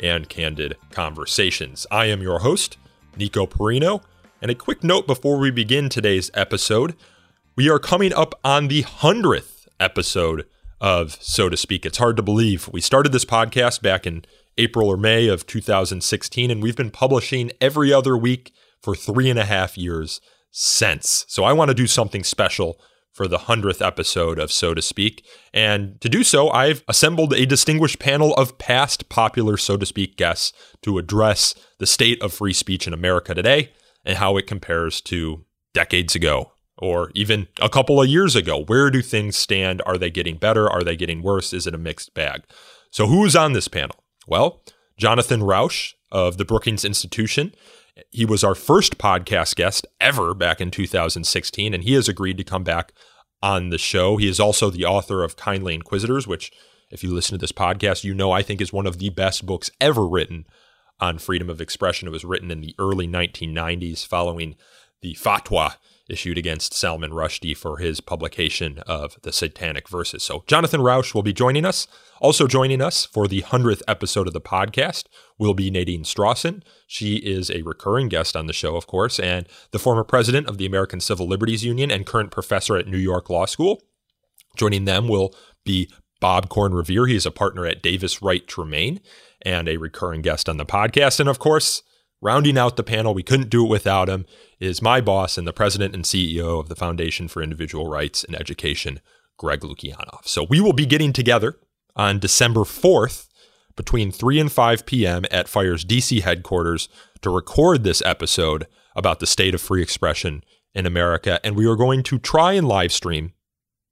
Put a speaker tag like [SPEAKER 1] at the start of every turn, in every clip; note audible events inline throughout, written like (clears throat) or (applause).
[SPEAKER 1] and candid conversations. I am your host, Nico Perino, and a quick note before we begin today's episode we are coming up on the 100th episode of So to Speak. It's hard to believe. We started this podcast back in April or May of 2016, and we've been publishing every other week for three and a half years since. So I want to do something special for the 100th episode of So to Speak. And to do so, I've assembled a distinguished panel of past popular So to Speak guests to address the state of free speech in America today and how it compares to decades ago or even a couple of years ago. Where do things stand? Are they getting better? Are they getting worse? Is it a mixed bag? So, who's on this panel? Well, Jonathan Rauch of the Brookings Institution. He was our first podcast guest ever back in 2016, and he has agreed to come back on the show. He is also the author of Kindly Inquisitors, which, if you listen to this podcast, you know I think is one of the best books ever written on freedom of expression. It was written in the early 1990s following the fatwa issued against Salman Rushdie for his publication of the Satanic Verses. So, Jonathan Rauch will be joining us. Also, joining us for the 100th episode of the podcast will be Nadine Strossen. She is a recurring guest on the show, of course, and the former president of the American Civil Liberties Union and current professor at New York Law School. Joining them will be Bob Corn-Revere. He is a partner at Davis Wright Tremaine and a recurring guest on the podcast. And of course, rounding out the panel, we couldn't do it without him, is my boss and the president and CEO of the Foundation for Individual Rights in Education, Greg Lukianoff. So we will be getting together on December 4th between 3 and 5 p.m. at FIRE's DC headquarters to record this episode about the state of free expression in America. And we are going to try and live stream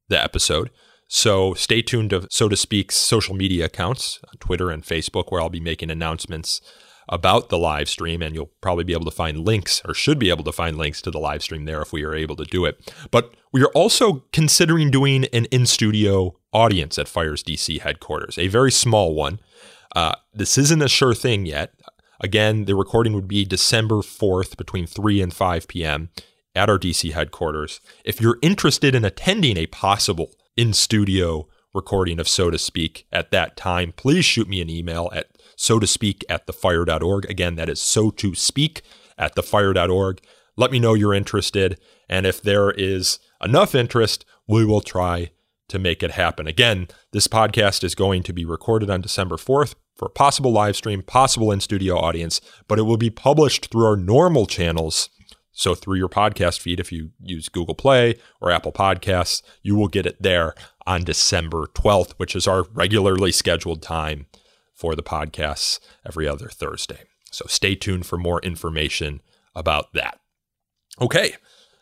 [SPEAKER 1] the episode. So stay tuned to So to Speak's social media accounts Twitter and Facebook, where I'll be making announcements about the live stream, and you'll probably be able to find links or should be able to find links to the live stream there if we are able to do it. But we are also considering doing an in studio audience at Fire's DC headquarters, a very small one. Uh, this isn't a sure thing yet. Again, the recording would be December 4th between 3 and 5 p.m. at our DC headquarters. If you're interested in attending a possible in studio recording of So to Speak at that time, please shoot me an email at so to speak at thefire.org. Again, that is so to speak at thefire.org. Let me know you're interested. And if there is enough interest, we will try to make it happen. Again, this podcast is going to be recorded on December 4th for a possible live stream, possible in studio audience, but it will be published through our normal channels. So, through your podcast feed, if you use Google Play or Apple Podcasts, you will get it there on December 12th, which is our regularly scheduled time for the podcasts every other Thursday. So stay tuned for more information about that. Okay,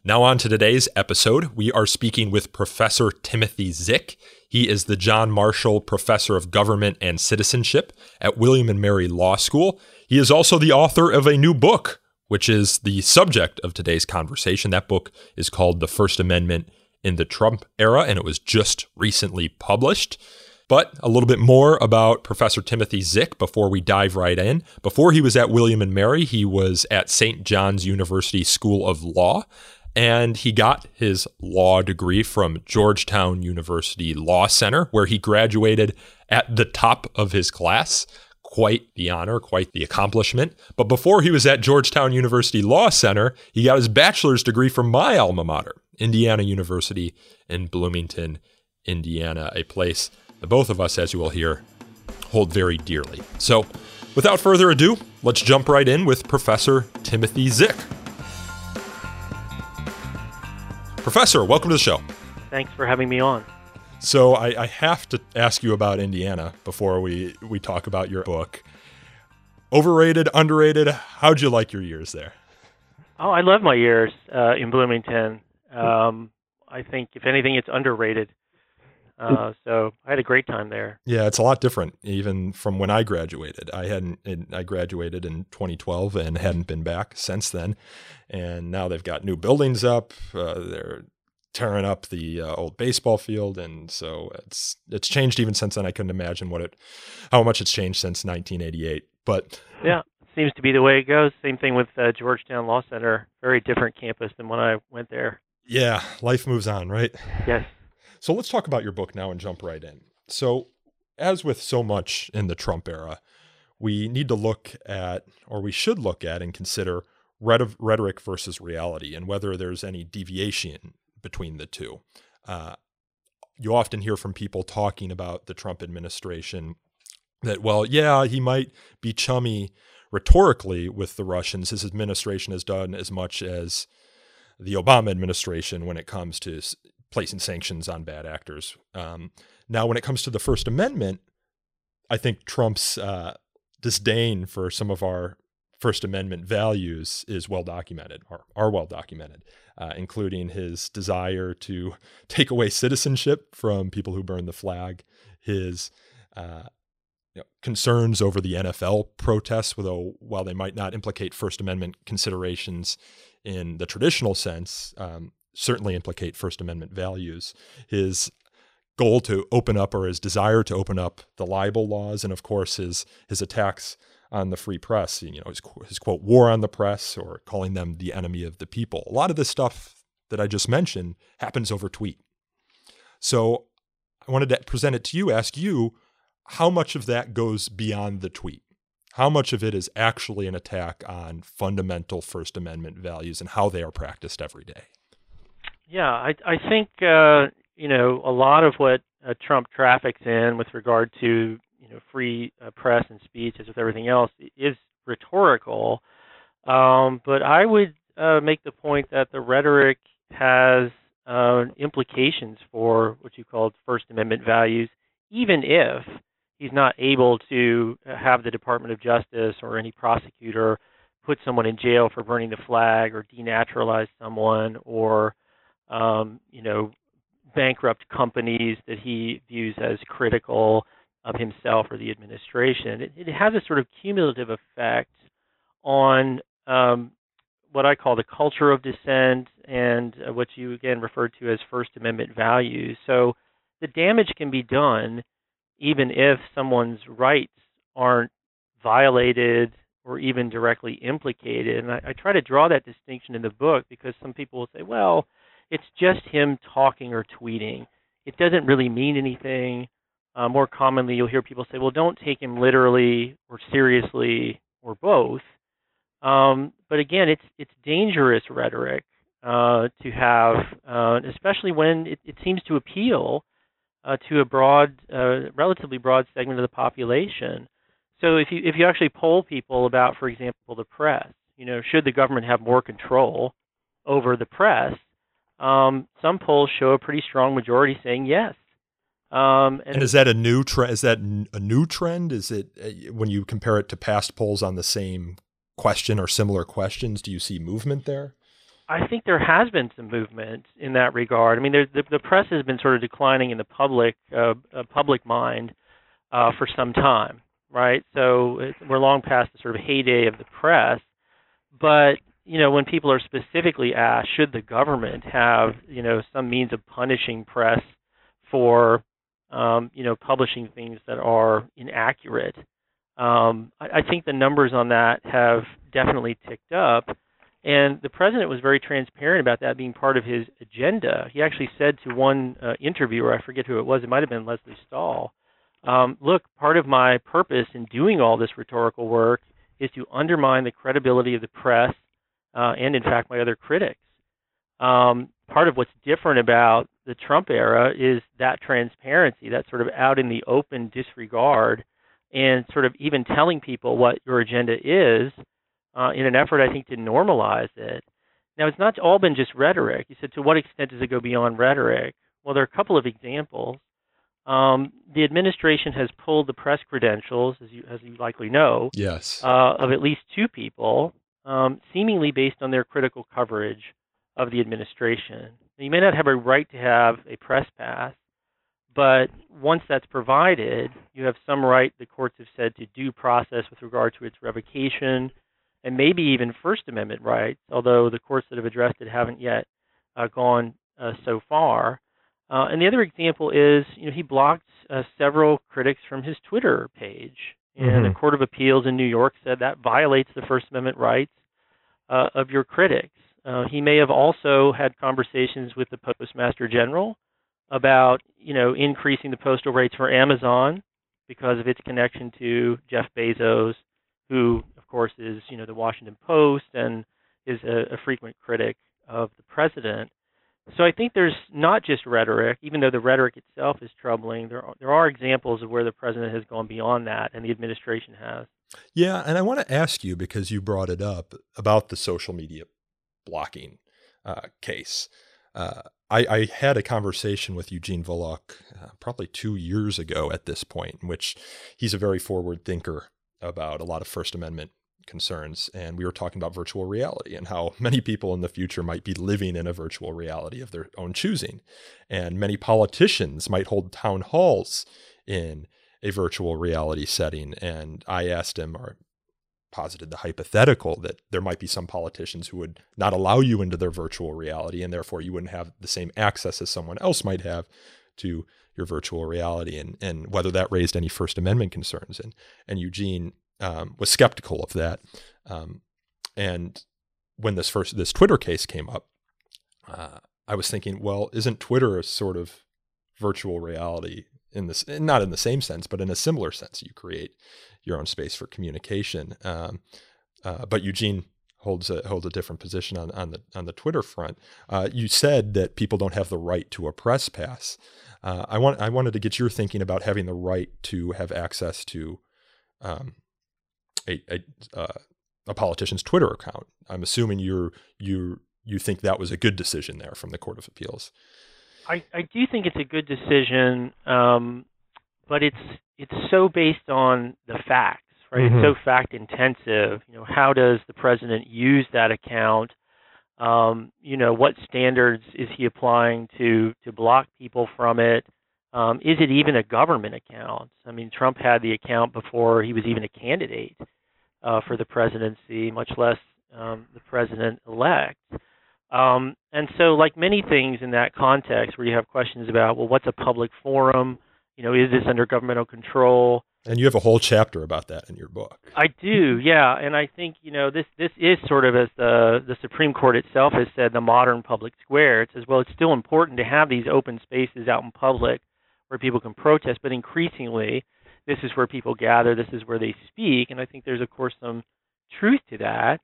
[SPEAKER 1] now on to today's episode. We are speaking with Professor Timothy Zick. He is the John Marshall Professor of Government and Citizenship at William and Mary Law School. He is also the author of a new book, which is the subject of today's conversation. That book is called The First Amendment in the Trump Era, and it was just recently published. But a little bit more about Professor Timothy Zick before we dive right in. Before he was at William and Mary, he was at St. John's University School of Law, and he got his law degree from Georgetown University Law Center, where he graduated at the top of his class. Quite the honor, quite the accomplishment. But before he was at Georgetown University Law Center, he got his bachelor's degree from my alma mater, Indiana University in Bloomington, Indiana, a place the both of us, as you will hear, hold very dearly. So, without further ado, let's jump right in with Professor Timothy Zick. Professor, welcome to the show.
[SPEAKER 2] Thanks for having me on.
[SPEAKER 1] So, I, I have to ask you about Indiana before we, we talk about your book. Overrated, underrated? How'd you like your years there?
[SPEAKER 2] Oh, I love my years uh, in Bloomington. Um, I think, if anything, it's underrated. Uh, so I had a great time there.
[SPEAKER 1] Yeah, it's a lot different even from when I graduated. I hadn't I graduated in 2012 and hadn't been back since then. And now they've got new buildings up. Uh, they're tearing up the uh, old baseball field and so it's it's changed even since then. I couldn't imagine what it how much it's changed since 1988. But
[SPEAKER 2] yeah, seems to be the way it goes. Same thing with uh, Georgetown Law Center. Very different campus than when I went there.
[SPEAKER 1] Yeah, life moves on, right?
[SPEAKER 2] Yes.
[SPEAKER 1] So let's talk about your book now and jump right in. So, as with so much in the Trump era, we need to look at, or we should look at and consider rhetoric versus reality and whether there's any deviation between the two. Uh, you often hear from people talking about the Trump administration that, well, yeah, he might be chummy rhetorically with the Russians. His administration has done as much as the Obama administration when it comes to placing sanctions on bad actors. Um, now, when it comes to the First Amendment, I think Trump's uh, disdain for some of our First Amendment values is well documented, or are well documented, uh, including his desire to (laughs) take away citizenship from people who burn the flag, his uh, you know, concerns over the NFL protests, although while they might not implicate First Amendment considerations in the traditional sense, um, certainly implicate First Amendment values. His goal to open up or his desire to open up the libel laws, and of course his his attacks on the free press. You know, his, his quote "war on the press" or calling them the enemy of the people. A lot of this stuff that I just mentioned happens over tweet. So I wanted to present it to you, ask you how much of that goes beyond the tweet. How much of it is actually an attack on fundamental First Amendment values and how they are practiced every day?
[SPEAKER 2] Yeah, I I think uh, you know a lot of what uh, Trump traffics in with regard to you know free uh, press and speech, as with everything else, is rhetorical. Um, but I would uh, make the point that the rhetoric has uh, implications for what you called First Amendment values, even if he's not able to have the Department of Justice or any prosecutor put someone in jail for burning the flag or denaturalize someone or um, you know, bankrupt companies that he views as critical of himself or the administration. It, it has a sort of cumulative effect on um, what I call the culture of dissent and uh, what you again referred to as First Amendment values. So the damage can be done even if someone's rights aren't violated or even directly implicated. And I, I try to draw that distinction in the book because some people will say, well, it's just him talking or tweeting. It doesn't really mean anything. Uh, more commonly, you'll hear people say, well, don't take him literally or seriously or both. Um, but again, it's it's dangerous rhetoric uh, to have, uh, especially when it, it, seems to appeal uh, to a broad, uh, relatively broad segment of the population. So if you if you actually poll people about, for example, the press, you know, should the government have more control over the press? Um, some polls show a pretty strong majority saying yes.
[SPEAKER 1] Um, and, and, is that a new trend? Is that a new trend? Is it uh, when you compare it to past polls on the same question or similar questions? Do you see movement there?
[SPEAKER 2] I think there has been some movement in that regard. I mean, the, the press has been sort of declining in the public uh, uh, public mind uh, for some time, right? So it, we're long past the sort of heyday of the press, but you know, when people are specifically asked, should the government have, you know, some means of punishing press for, um, you know, publishing things that are inaccurate, um, I, I think the numbers on that have definitely ticked up. And the president was very transparent about that being part of his agenda. He actually said to one uh, interviewer, I forget who it was, it might have been Lesley Stahl, um, look, part of my purpose in doing all this rhetorical work is to undermine the credibility of the press uh, and in fact my other critics. Um, part of what's different about the Trump era is that transparency, that sort of out in the open disregard, and sort of even telling people what your agenda is uh, in an effort, I think, to normalize it. Now, it's not all been just rhetoric. You said, to what extent does it go beyond rhetoric? Well, there are a couple of examples. Um, the administration has pulled the press credentials, as you as you likely know,
[SPEAKER 1] yes,
[SPEAKER 2] uh, of at least two people um, seemingly based on their critical coverage of the administration. Now, you may not have a right to have a press pass, but once that's provided, you have some right, the courts have said, to due process with regard to its revocation and maybe even First Amendment rights, although the courts that have addressed it haven't yet uh, gone uh, so far. Uh, and the other example is, you know, he blocked uh, several critics from his Twitter page, and mm-hmm. the Court of Appeals in New York said that violates the First Amendment rights uh, of your critics. Uh, he may have also had conversations with the Postmaster General about, you know, increasing the postal rates for Amazon because of its connection to Jeff Bezos, who, of course, is, you know, the Washington Post and is a, a frequent critic of the president. So I think there's not just rhetoric, even though the rhetoric itself is troubling. There are, there are examples of where the president has gone beyond that, and the administration has.
[SPEAKER 1] Yeah, and I want to ask you because you brought it up about the social media blocking uh, case. Uh, I, I, had a conversation with Eugene Volokh uh, probably two years ago at this point, in which he's a very forward thinker about a lot of First Amendment concerns. And we were talking about virtual reality and how many people in the future might be living in a virtual reality of their own choosing. And many politicians might hold town halls in a virtual reality setting. And I asked him, or posited the hypothetical that there might be some politicians who would not allow you into their virtual reality, and therefore you wouldn't have the same access as someone else might have to your virtual reality, and and whether that raised any First Amendment concerns. And and Eugene um, was skeptical of that. Um, and when this first this Twitter case came up, uh, I was thinking, well, isn't Twitter a sort of virtual reality in this, not in the same sense, but in a similar sense? You create your own space for communication. Um, uh, but Eugene holds a holds a different position on on the on the Twitter front. Uh, you said that people don't have the right to a press pass. Uh, I want I wanted to get your thinking about having the right to have access to um, a a, uh, a politician's Twitter account. I'm assuming you're you you think that was a good decision there from the Court of Appeals.
[SPEAKER 2] I, I do think it's a good decision, um, but it's it's so based on the facts, right? Mm-hmm. It's so fact intensive. You know, how does the president use that account? Um, you know, what standards is he applying to to block people from it? Um, is it even a government account? I mean, Trump had the account before he was even a candidate uh, for the presidency, much less um, the president elect. Um, and so, like many things in that context, where you have questions about, well, what's a public forum? You know, is this under governmental control?
[SPEAKER 1] And you have a whole chapter about that in your book.
[SPEAKER 2] I do, yeah. And I think you know this this is sort of as the the Supreme Court itself has said, the modern public square. It says, well, it's still important to have these open spaces out in public where people can protest, but increasingly, this is where people gather, this is where they speak, and I think there's of course some truth to that.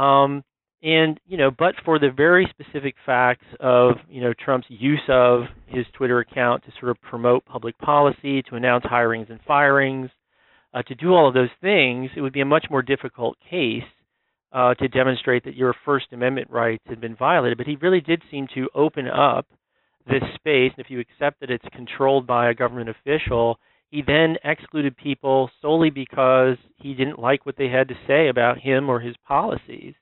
[SPEAKER 2] Um, and you know, but for the very specific facts of you know Trump's use of his Twitter account to sort of promote public policy, to announce hirings and firings, uh, to do all of those things, it would be a much more difficult case uh, to demonstrate that your First Amendment rights had been violated. But he really did seem to open up this space, and if you accept that it's controlled by a government official, he then excluded people solely because he didn't like what they had to say about him or his policies.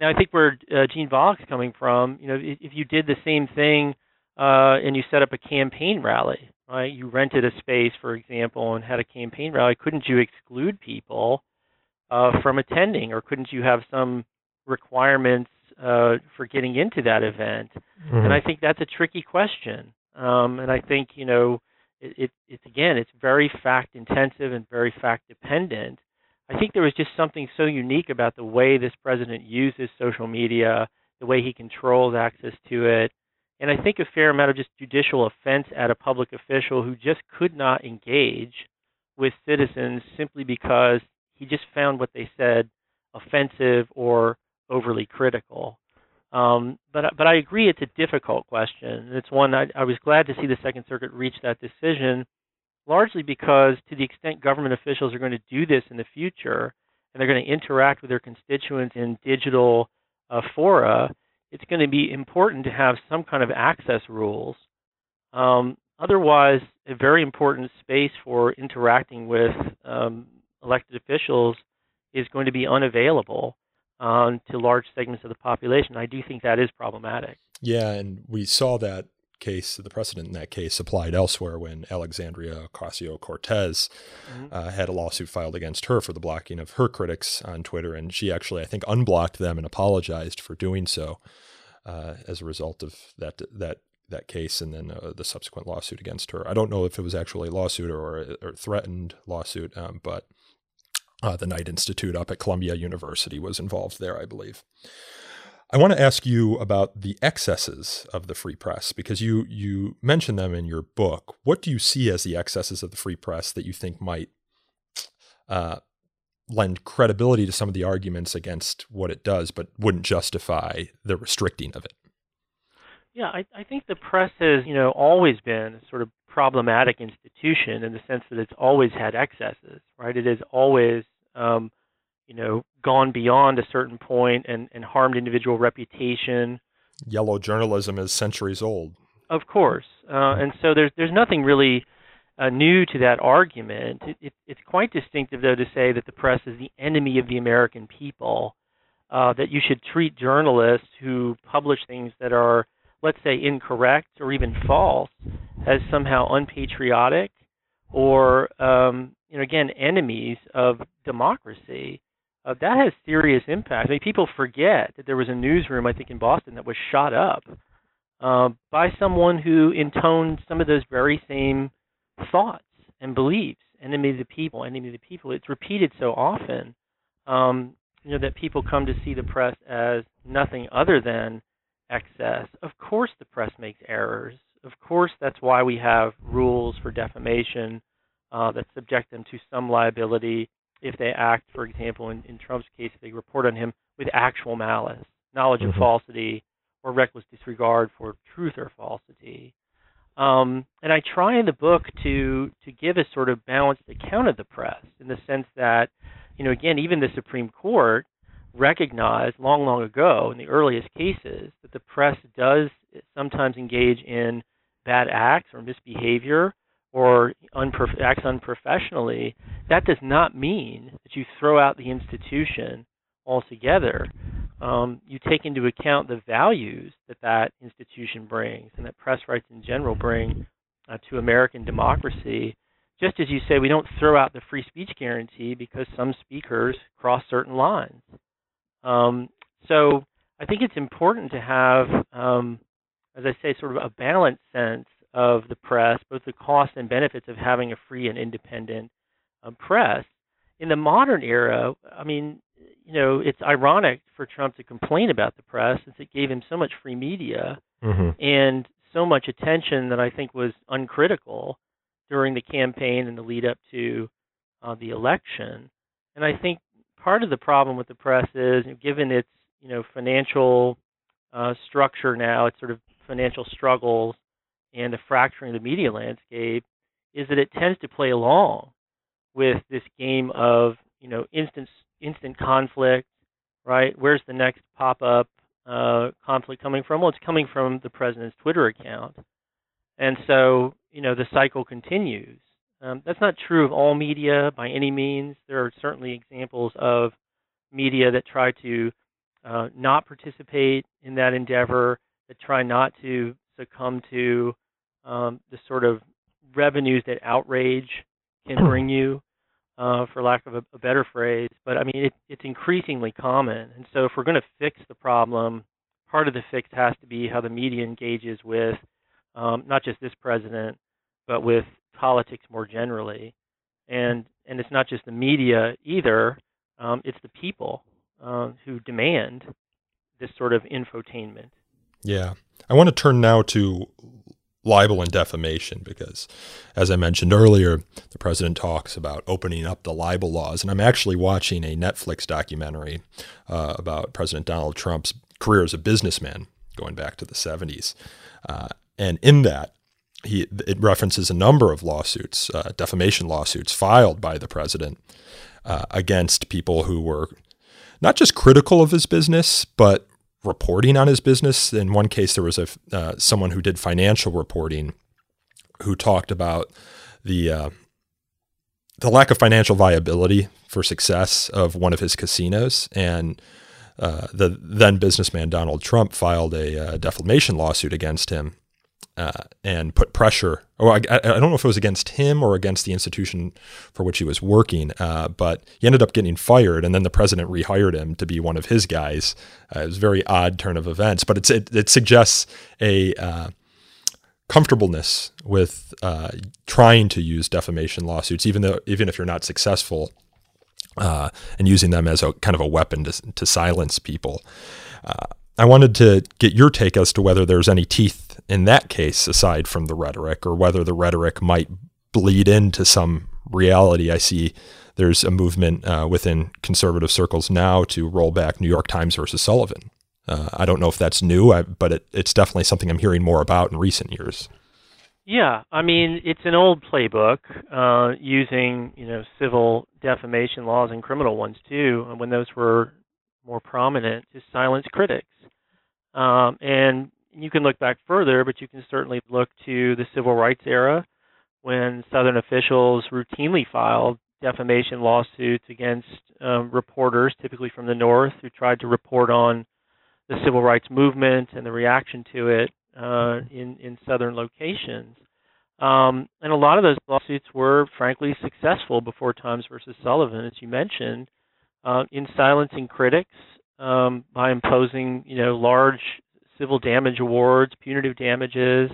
[SPEAKER 2] Now, I think where uh, Gene Volokh's coming from, you know, if, if you did the same thing uh, and you set up a campaign rally, right? You rented a space, for example, and had a campaign rally. Couldn't you exclude people uh, from attending, or couldn't you have some requirements uh, for getting into that event? Mm-hmm. And I think that's a tricky question. Um, and I think you know, it, it, it's again, it's very fact intensive and very fact dependent. I think there was just something so unique about the way this president uses social media, the way he controls access to it, and I think a fair amount of just judicial offense at a public official who just could not engage with citizens simply because he just found what they said offensive or overly critical. Um, but but I agree it's a difficult question. It's one I, I was glad to see the Second Circuit reach that decision, largely because to the extent government officials are going to do this in the future and they're going to interact with their constituents in digital uh, fora, it's going to be important to have some kind of access rules. Um, otherwise, a very important space for interacting with um, elected officials is going to be unavailable um, to large segments of the population. I do think that is problematic.
[SPEAKER 1] Yeah, and we saw that case, the precedent in that case applied elsewhere when Alexandria Ocasio Cortez mm-hmm. uh, had a lawsuit filed against her for the blocking of her critics on Twitter. And she actually, I think, unblocked them and apologized for doing so uh, as a result of that, that, that case and then uh, the subsequent lawsuit against her. I don't know if it was actually a lawsuit or, a threatened lawsuit, um, but uh, the Knight Institute up at Columbia University was involved there, I believe. I want to ask you about the excesses of the free press because you you mention them in your book. What do you see as the excesses of the free press that you think might uh, lend credibility to some of the arguments against what it does, but wouldn't justify the restricting of it?
[SPEAKER 2] Yeah, I, I think the press has you know always been sort of problematic institution in the sense that it's always had excesses, right? It has always um, you know, gone beyond a certain point and, and harmed individual reputation.
[SPEAKER 1] Yellow journalism is centuries old.
[SPEAKER 2] Of course, uh, and so there's there's nothing really uh, new to that argument. It, it, it's quite distinctive, though, to say that the press is the enemy of the American people. Uh, that you should treat journalists who publish things that are, let's say, incorrect or even false, as somehow unpatriotic, or um, you know, again, enemies of democracy uh, that has serious impact. I mean, people forget that there was a newsroom, I think, in Boston that was shot up uh, by someone who intoned some of those very same thoughts and beliefs. Enemy of the people, enemy of the people. It's repeated so often, um, you know, that people come to see the press as nothing other than excess. Of course, the press makes errors. Of course, that's why we have rules for defamation uh, that subject them to some liability if they act, for example, in, in Trump's case, if they report on him with actual malice, knowledge mm-hmm. of falsity, or reckless disregard for truth or falsity. Um, and I try in the book to to give a sort of balanced account of the press in the sense that, you know, again, even the Supreme Court recognized long, long ago in the earliest cases that the press does sometimes engage in bad acts or misbehavior or unprof- acts unprofessionally, that does not mean that you throw out the institution altogether. Um, you take into account the values that that institution brings and that press rights in general bring uh, to American democracy. Just as you say, we don't throw out the free speech guarantee because some speakers cross certain lines. Um, so I think it's important to have, um, as I say, sort of a balanced sense of the press, both the costs and benefits of having a free and independent um, press. In the modern era, I mean, you know, it's ironic for Trump to complain about the press since it gave him so much free media mm-hmm. and so much attention that I think was uncritical during the campaign and the lead up to uh, the election. And I think part of the problem with the press is, given its you know financial uh, structure now, its sort of financial struggles, and the fracturing of the media landscape is that it tends to play along with this game of you know instant instant conflict, right? Where's the next pop up uh, conflict coming from? Well, it's coming from the president's Twitter account, and so you know the cycle continues. Um, that's not true of all media by any means. There are certainly examples of media that try to uh, not participate in that endeavor, that try not to succumb to um, the sort of revenues that outrage can (clears throat) bring you, uh, for lack of a, a, better phrase. But I mean, it, it's increasingly common. And so, if we're going to fix the problem, part of the fix has to be how the media engages with um, not just this president, but with politics more generally. And and it's not just the media either. Um, it's the people uh, who demand this sort of infotainment.
[SPEAKER 1] Yeah. I want to turn now to libel and defamation because, as I mentioned earlier, the president talks about opening up the libel laws. And I'm actually watching a Netflix documentary uh, about President Donald Trump's career as a businessman going back to the 70s. Uh, and in that, he, it references a number of lawsuits, uh, defamation lawsuits filed by the president uh, against people who were not just critical of his business, but reporting on his business. In one case, there was a uh, someone who did financial reporting who talked about the uh, the lack of financial viability for success of one of his casinos, and uh, the then businessman Donald Trump filed a uh, defamation lawsuit against him uh, and put pressure. Or I, I, don't know if it was against him or against the institution for which he was working, uh, but he ended up getting fired, and then the president rehired him to be one of his guys. Uh, it was a very odd turn of events, but it, it suggests a uh, comfortableness with uh, trying to use defamation lawsuits, even though even if you're not successful, uh, and using them as a kind of a weapon to, to silence people. I wanted to get your take as to whether there's any teeth in that case aside from the rhetoric, or whether the rhetoric might bleed into some reality. I see there's a movement uh, within conservative circles now to roll back New York Times versus Sullivan. Uh, I don't know if that's new, I, but it, it's definitely something I'm hearing more about in recent years.
[SPEAKER 2] Yeah, I mean it's an old playbook uh, using you know civil defamation laws and criminal ones too, when those were more prominent to silence critics. Um, and you can look back further, but you can certainly look to the civil rights era when Southern officials routinely filed defamation lawsuits against um, reporters, typically from the North, who tried to report on the civil rights movement and the reaction to it uh, in in Southern locations. Um, and a lot of those lawsuits were, frankly, successful before Times versus Sullivan, as you mentioned, uh, in silencing critics um, by imposing, you know, large civil damage awards, punitive damages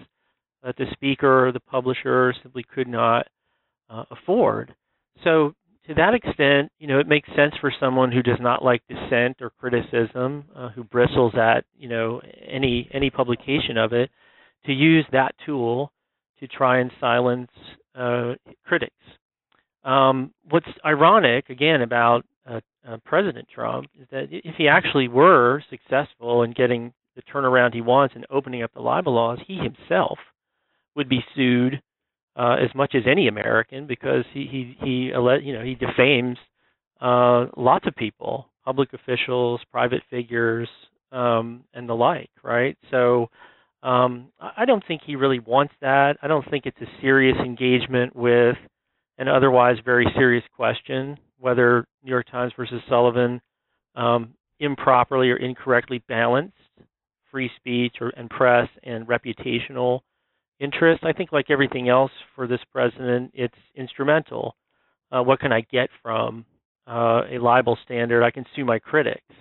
[SPEAKER 2] that the speaker or the publisher simply could not uh, afford. So to that extent, you know, it makes sense for someone who does not like dissent or criticism, uh, who bristles at, you know, any any publication of it, to use that tool to try and silence uh, critics. Um, what's ironic, again, about uh, uh, President Trump is that if he actually were successful in getting the turnaround he wants and opening up the libel laws, he himself would be sued uh, as much as any American because he he he you know he defames uh, lots of people, public officials, private figures, um, and the like, right? So. Um, I don't think he really wants that. I don't think it's a serious engagement with an otherwise very serious question whether New York Times versus Sullivan um, improperly or incorrectly balanced free speech or, and press and reputational interest. I think, like everything else for this president, it's instrumental. Uh, what can I get from uh, a libel standard? I can sue my critics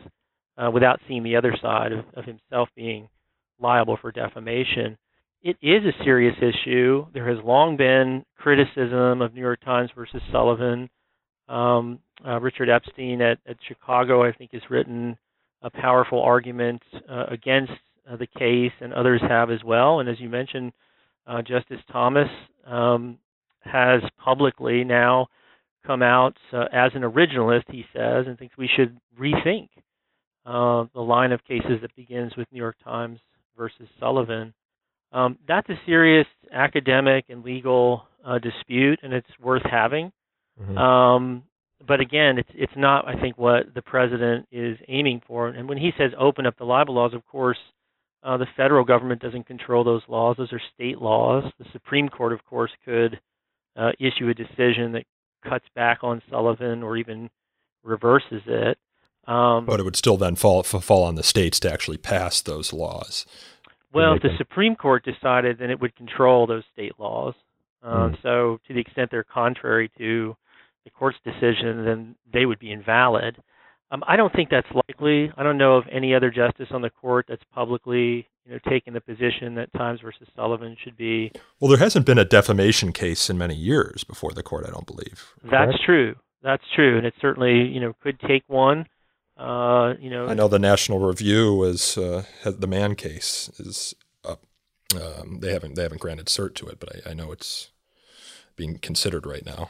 [SPEAKER 2] uh, without seeing the other side of, of himself being liable for defamation. It is a serious issue. There has long been criticism of New York Times versus Sullivan um, uh, Richard Epstein at, at Chicago, I think, has written a powerful argument uh, against uh, the case, and others have as well. And as you mentioned, uh, Justice Thomas um, has publicly now come out uh, as an originalist, he says, and thinks we should rethink uh, the line of cases that begins with New York Times versus Sullivan. Um, that's a serious academic and legal dispute, and it's worth having. Mm-hmm. Um, but again, it's it's not I think what the president is aiming for. And when he says open up the libel laws, of course, uh, the federal government doesn't control those laws; those are state laws. The Supreme Court, of course, could uh, issue a decision that cuts back on Sullivan or even reverses it.
[SPEAKER 1] Um, but it would still then fall fall on the states to actually pass those laws.
[SPEAKER 2] Well, if the Supreme Court decided, then it would control those state laws. Um, mm. So, to the extent they're contrary to the court's decision, then they would be invalid. Um, I don't think that's likely. I don't know of any other justice on the court that's publicly, you know, taken the position that Times versus Sullivan should be.
[SPEAKER 1] Well, there hasn't been a defamation case in many years before the court. I don't believe.
[SPEAKER 2] Correct? That's true. That's true, and it certainly, you know, could take one. Uh, you know,
[SPEAKER 1] I know the National Review is uh, the Mann case is up. Um, they haven't they haven't granted cert to it, but I, I know it's being considered right now.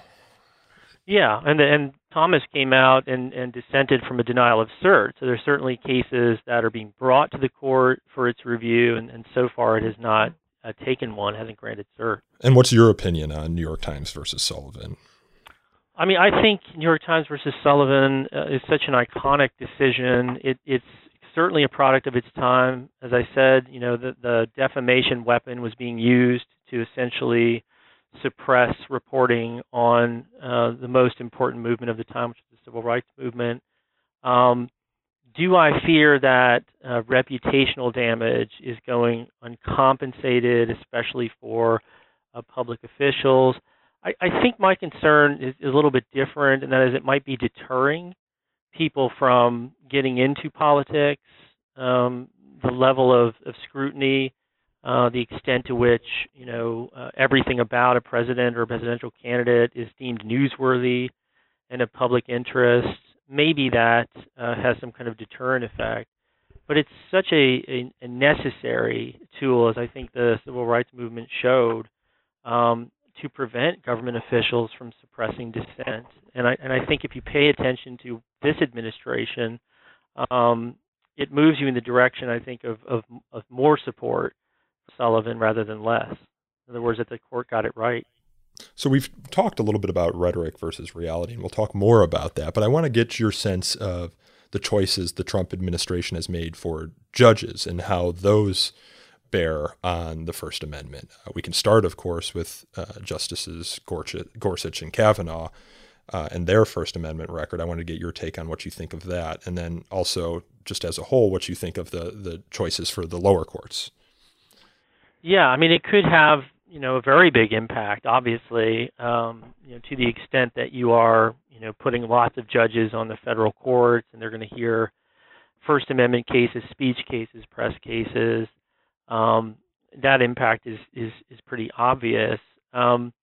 [SPEAKER 2] Yeah, and and Thomas came out and, and dissented from a denial of cert. So there's certainly cases that are being brought to the court for its review, and, and so far it has not uh, taken one, hasn't granted cert.
[SPEAKER 1] And what's your opinion on New York Times versus Sullivan?
[SPEAKER 2] I mean, I think New York Times versus Sullivan uh, is such an iconic decision. It, it's certainly a product of its time. As I said, you know, the, the defamation weapon was being used to essentially suppress reporting on uh, the most important movement of the time, which is the civil rights movement. Um, do I fear that uh, reputational damage is going uncompensated, especially for uh, public officials? I, I, think my concern is, is, a little bit different, and that is it might be deterring people from getting into politics. Um, the level of, of scrutiny, uh, the extent to which you know uh, everything about a president or a presidential candidate is deemed newsworthy and of public interest maybe that uh, has some kind of deterrent effect. But it's such a, a, a, necessary tool, as I think the civil rights movement showed, um, to prevent government officials from suppressing dissent. And I and I think if you pay attention to this administration, um, it moves you in the direction I think of, of of more support Sullivan rather than less. In other words, that the court got it right.
[SPEAKER 1] So we've talked a little bit about rhetoric versus reality, and we'll talk more about that. But I want to get your sense of the choices the Trump administration has made for judges and how those bear on the First Amendment. Uh, we can start, of course, with uh, Justices Gorsuch and Kavanaugh uh, and their First Amendment record. I want to get your take on what you think of that, and then also, just as a whole, what you think of the the choices for the lower courts.
[SPEAKER 2] Yeah, I mean, it could have you know a very big impact obviously um, you know to the extent that you are you know putting lots of judges on the federal courts and they're going to hear first amendment cases speech cases press cases um, that impact is is is pretty obvious. Um,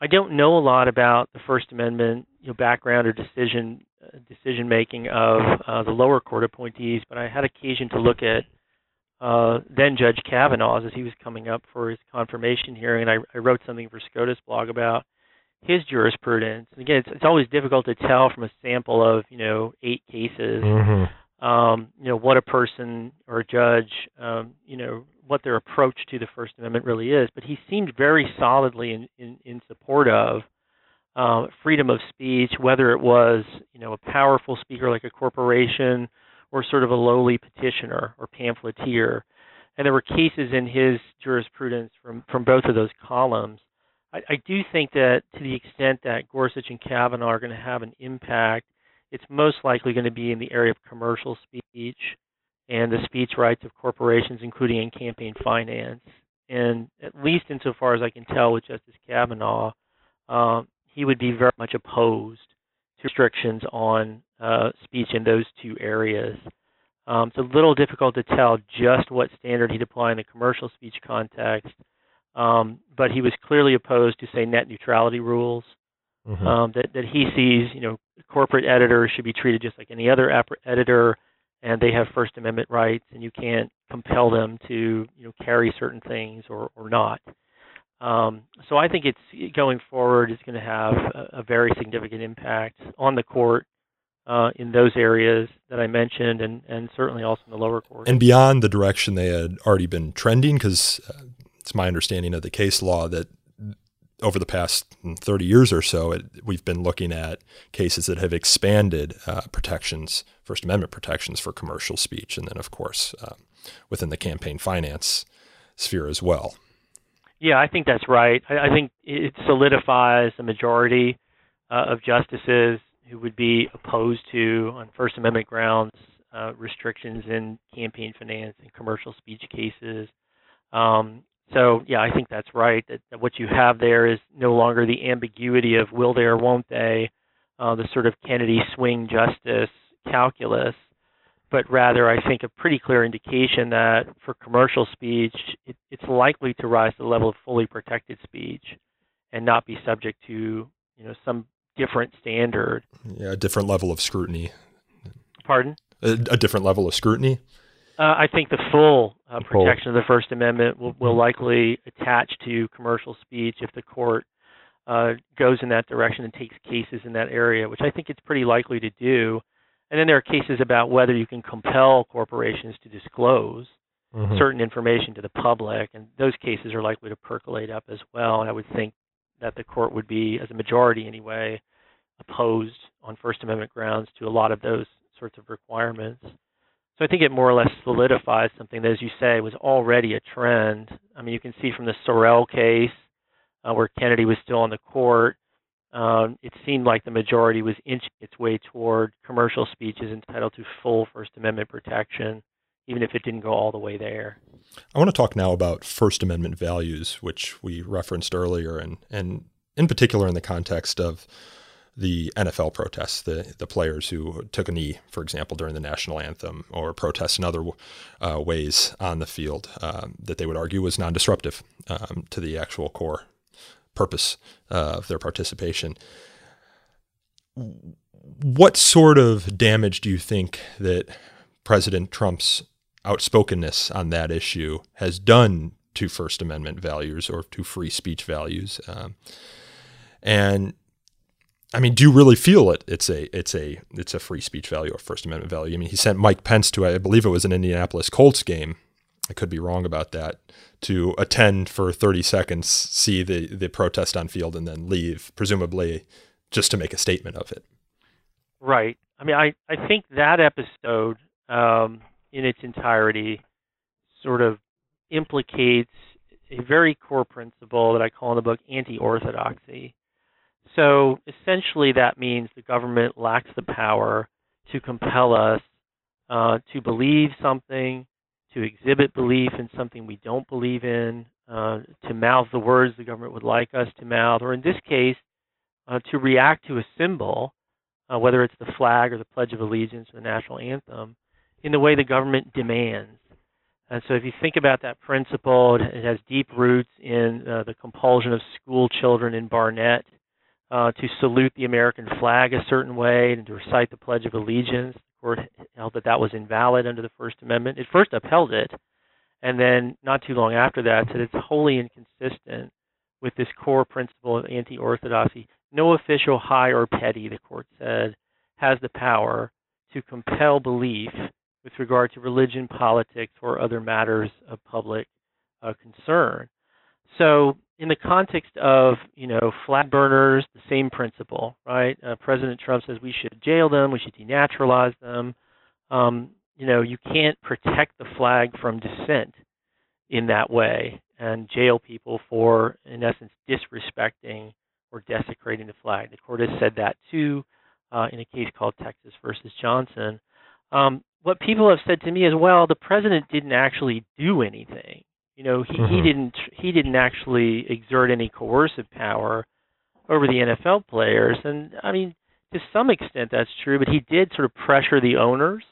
[SPEAKER 2] I don't know a lot about the First Amendment you know, background or decision uh, decision making of uh, the lower court appointees, but I had occasion to look at uh, then Judge Kavanaugh as he was coming up for his confirmation hearing, and I, I wrote something for SCOTUS blog about his jurisprudence. And again, it's, it's always difficult to tell from a sample of you know eight cases, mm-hmm. um, you know what a person or a judge, um, you know what their approach to the First Amendment really is. But he seemed very solidly in in, in support of uh, freedom of speech, whether it was you know a powerful speaker like a corporation or sort of a lowly petitioner or pamphleteer. And there were cases in his jurisprudence from, from both of those columns. I, I do think that to the extent that Gorsuch and Kavanaugh are going to have an impact, it's most likely going to be in the area of commercial speech and the speech rights of corporations, including in campaign finance. And at least insofar as I can tell with Justice Kavanaugh, um, he would be very much opposed restrictions on uh, speech in those two areas. Um, it's a little difficult to tell just what standard he'd apply in the commercial speech context, um, but he was clearly opposed to, say, net neutrality rules. Mm-hmm. Um, that that he sees, you know, corporate editors should be treated just like any other editor, and they have First Amendment rights, and you can't compel them to, you know, carry certain things or or not. Um, so I think it's going forward is going to have a, a, very significant impact on the court uh, in those areas that I mentioned, and, and certainly also in the lower court.
[SPEAKER 1] And beyond the direction they had already been trending, because uh, it's my understanding of the case law that over the past 30 years or so, it, we've been looking at cases that have expanded uh, protections, First Amendment protections for commercial speech, and then, of course, uh, within the campaign finance sphere as well.
[SPEAKER 2] Yeah, I think that's right. I, I think it solidifies the majority uh, of justices who would be opposed to, on First Amendment grounds, uh, restrictions in campaign finance and commercial speech cases. Um, so, yeah, I think that's right. That, that, what you have there is no longer the ambiguity of will they or won't they, uh, the sort of Kennedy swing justice calculus, but rather I think a pretty clear indication that for commercial speech, it, it's likely to rise to the level of fully protected speech and not be subject to you know some different standard.
[SPEAKER 1] Yeah, a different level of scrutiny.
[SPEAKER 2] Pardon?
[SPEAKER 1] A, a different level of scrutiny.
[SPEAKER 2] Uh, I think the full uh, protection of the First Amendment will, will likely attach to commercial speech if the court uh, goes in that direction and takes cases in that area, which I think it's pretty likely to do. And then there are cases about whether you can compel corporations to disclose mm-hmm. certain information to the public, and those cases are likely to percolate up as well. And I would think that the court would be, as a majority anyway, opposed on First Amendment grounds to a lot of those sorts of requirements. So I think it more or less solidifies something that, as you say, was already a trend. I mean, you can see from the Sorrell case, uh, where Kennedy was still on the court, um, it seemed like the majority was inching its way toward commercial speeches entitled to full First Amendment protection, even if it didn't go all the way there.
[SPEAKER 1] I want to talk now about First Amendment values, which we referenced earlier, and and in particular in the context of the NFL protests, the the players who took a knee, for example, during the national anthem, or protests in other uh, ways on the field um, that they would argue was non-disruptive um, to the actual core purpose uh, of their participation. What sort of damage do you think that President Trump's outspokenness on that issue has done to First Amendment values or to free speech values? Um, and I mean, do you really feel it? It's a it's a it's a free speech value or First Amendment value. I mean, he sent Mike Pence to I believe it was an Indianapolis Colts game. I could be wrong about that to attend for 30 seconds, see the, the protest on field, and then leave, presumably just to make a statement of it.
[SPEAKER 2] Right. I mean, I, I think that episode um, in its entirety sort of implicates a very core principle that I call in the book anti orthodoxy. So essentially, that means the government lacks the power to compel us uh, to believe something, to exhibit belief in something we don't believe in, uh, to mouth the words the government would like us to mouth, or in this case, uh, to react to a symbol, uh, whether it's the flag or the Pledge of Allegiance or the national anthem, in the way the government demands. And so, if you think about that principle, it has deep roots in uh, the compulsion of school children in Barnette uh, to salute the American flag a certain way and to recite the Pledge of Allegiance court held that that was invalid under the First Amendment. It first upheld it, and then not too long after that said it's wholly inconsistent with this core principle of anti-orthodoxy. No official, high or petty, the court said, has the power to compel belief with regard to religion, politics, or other matters of public uh, concern. So, in the context of you know flag burners, the same principle, right? Uh, President Trump says we should jail them, we should denaturalize them. Um, you know, you can't protect the flag from dissent in that way and jail people for, in essence, disrespecting or desecrating the flag. The court has said that too uh, in a case called Texas versus Johnson. Um, what people have said to me is, well, the president didn't actually do anything. You know, he, mm-hmm. he didn't he didn't actually exert any coercive power over the NFL players, and I mean, to some extent that's true. But he did sort of pressure the owners,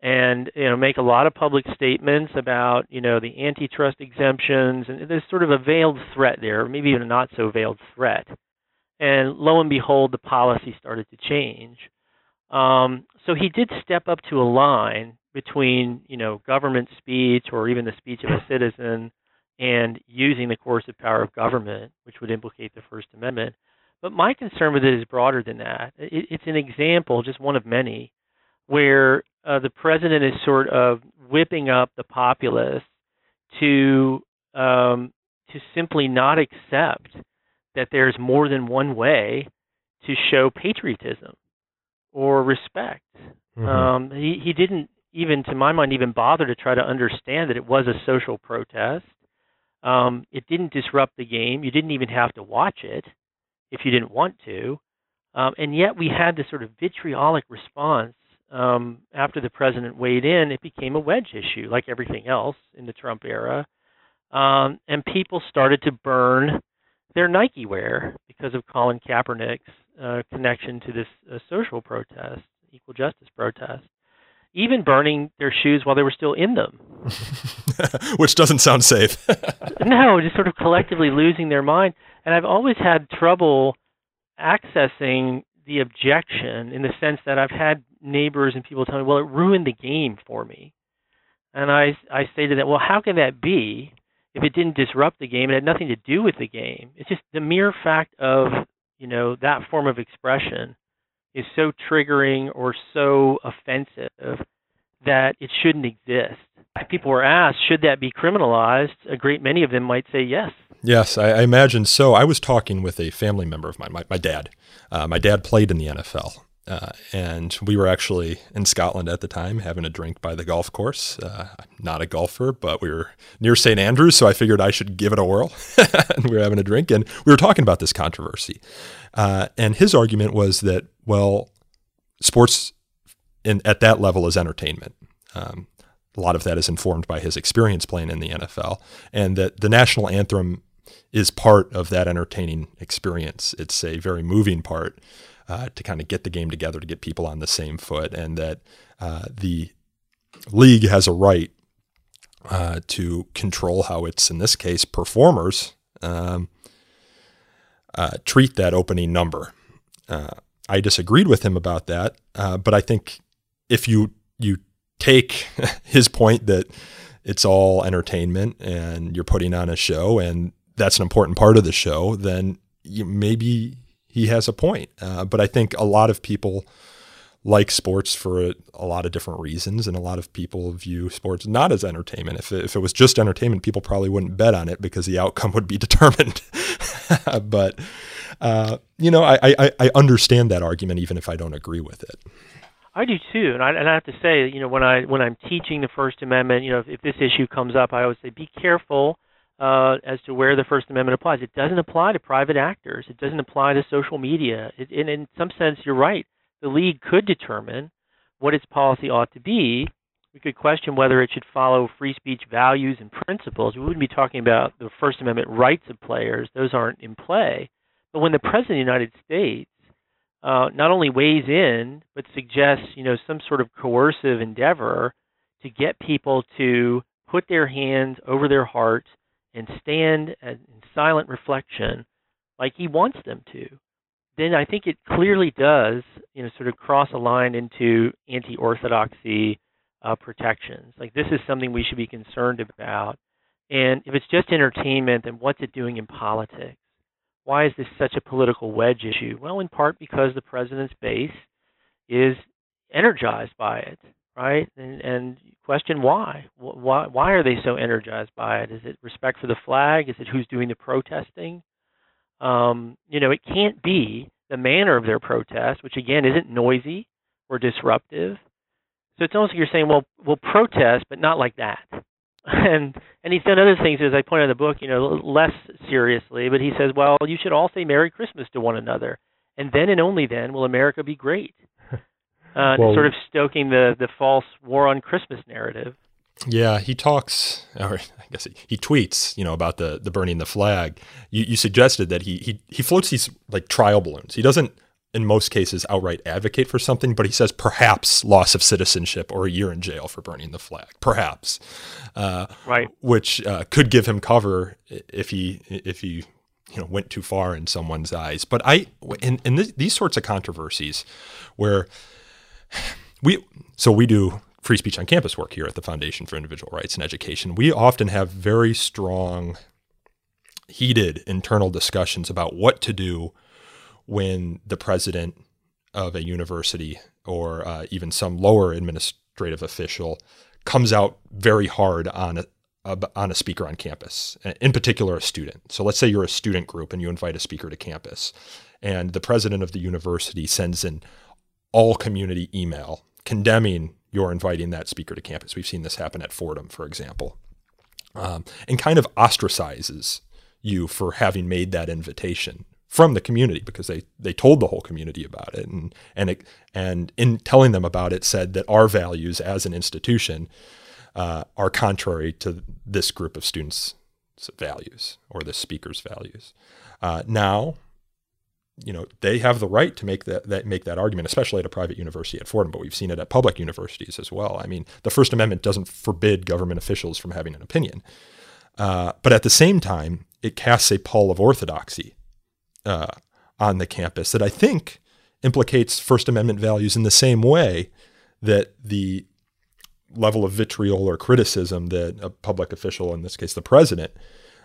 [SPEAKER 2] and you know, make a lot of public statements about you know the antitrust exemptions, and there's sort of a veiled threat there, maybe even a not so veiled threat. And lo and behold, the policy started to change. Um, so he did step up to a line between you know government speech or even the speech of a citizen and using the coercive power of government, which would implicate the First Amendment. But my concern with it is broader than that. It, it's an example, just one of many, where uh, the president is sort of whipping up the populace to um, to simply not accept that there's more than one way to show patriotism or respect. Mm-hmm. Um, he he didn't even to my mind even bother to try to understand that it was a social protest. Um, it didn't disrupt the game. You didn't even have to watch it if you didn't want to. Um, and yet we had this sort of vitriolic response um, after the president weighed in. It became a wedge issue, like everything else in the Trump era. Um, and people started to burn their Nike wear because of Colin Kaepernick's uh, connection to this uh, social protest, equal justice protest even burning their shoes while they were still in them. (laughs)
[SPEAKER 1] Which doesn't sound safe. (laughs)
[SPEAKER 2] no, just sort of collectively losing their mind. And I've always had trouble accessing the objection in the sense that I've had neighbors and people tell me, well, it ruined the game for me. And I, I say to them, well, how can that be if it didn't disrupt the game? It had nothing to do with the game. It's just the mere fact of, you know, that form of expression is so triggering or so offensive that it shouldn't exist. If people were asked, should that be criminalized? A great many of them might say yes.
[SPEAKER 1] Yes, I, I imagine so. I was talking with a family member of mine, my, my dad. Uh, my dad played in the NFL. Uh, and we were actually in Scotland at the time having a drink by the golf course. Uh, I'm not a golfer, but we were near St. Andrews, so I figured I should give it a whirl. (laughs) and we were having a drink, and we were talking about this controversy. Uh, and his argument was that, well, sports in, at that level is entertainment. Um, a lot of that is informed by his experience playing in the NFL, and that the national anthem is part of that entertaining experience. It's a very moving part uh, to kind of get the game together to get people on the same foot, and that uh, the league has a right uh, to control how it's, in this case, performers um, uh, treat that opening number. Uh, I disagreed with him about that, uh, but I think if you you take (laughs) his point that it's all entertainment and you're putting on a show and that's an important part of the show, then you, maybe he has a point. Uh, but I think a lot of people like sports for a, a, lot of different reasons, and a lot of people view sports not as entertainment. If it, if it was just entertainment, people probably wouldn't bet on it because the outcome would be (laughs) determined. (laughs) but uh, you know, I, I, I understand that argument, even if I don't agree with it.
[SPEAKER 2] I do too, and I, and I have to say, you know, when I when I'm teaching the First Amendment, you know, if, if this issue comes up, I always say, be careful uh, as to where the First Amendment applies. It doesn't apply to private actors. It doesn't apply to social media. It, and in some sense, you're right. The league could determine what its policy ought to be. We could question whether it should follow free speech values and principles. We wouldn't be talking about the First Amendment rights of players; those aren't in play. But when the President of the United States uh, not only weighs in but suggests, you know, some sort of coercive endeavor to get people to put their hands over their heart and stand in silent reflection like he wants them to, then I think it clearly does, you know, sort of cross a line into anti-orthodoxy uh, protections. Like this is something we should be concerned about. And if it's just entertainment, then what's it doing in politics? Why is this such a political wedge issue? Well, in part because the president's base is energized by it, right? And, and question why? Why why are they so energized by it? Is it respect for the flag? Is it who's doing the protesting? Um, you know, it can't be the manner of their protest, which again isn't noisy or disruptive. So it's almost like you're saying, well, we'll protest, but not like that. (laughs) And and he's done other things, as I point out in the book, you know, less seriously. But he says, well, you should all say Merry Christmas to one another, and then and only then will America be great. Uh, well, sort of stoking the the false war on Christmas narrative.
[SPEAKER 1] Yeah, he talks, or (laughs) I guess he, he tweets, you know, about the the burning the flag. You, you suggested that he he he floats these like trial balloons. He doesn't in most cases outright advocate for something, but he says perhaps loss of citizenship or a year in jail for burning the flag, perhaps,
[SPEAKER 2] uh, right?
[SPEAKER 1] Which uh, could give him cover if he if he you know went too far in someone's eyes. But I in in this, these sorts of controversies, where we so we do free speech on campus work here at the Foundation for Individual Rights and Education. We often have very strong, heated internal discussions about what to do when the president of a university or uh, even some lower administrative official comes out very hard on a, on a speaker on campus, in particular a student. So let's say you're a student group and you invite a speaker to campus, and the president of the university sends in all community email condemning your inviting that speaker to campus. We've seen this happen at Fordham, for example, um, and kind of ostracizes you for having made that invitation from the community because they they told the whole community about it and and it, and in telling them about it said that our values as an institution uh, are contrary to this group of students' values or the speaker's values. Uh, now, you know they have the right to make that, that make that argument, especially at a private university at Fordham, but we've seen it at public universities as well. I mean, the First Amendment doesn't forbid government officials from having an opinion, uh, but at the same time, it casts a pall of orthodoxy uh, on the campus that I think implicates First Amendment values in the same way that the level of vitriol or criticism that a public official, in this case the president,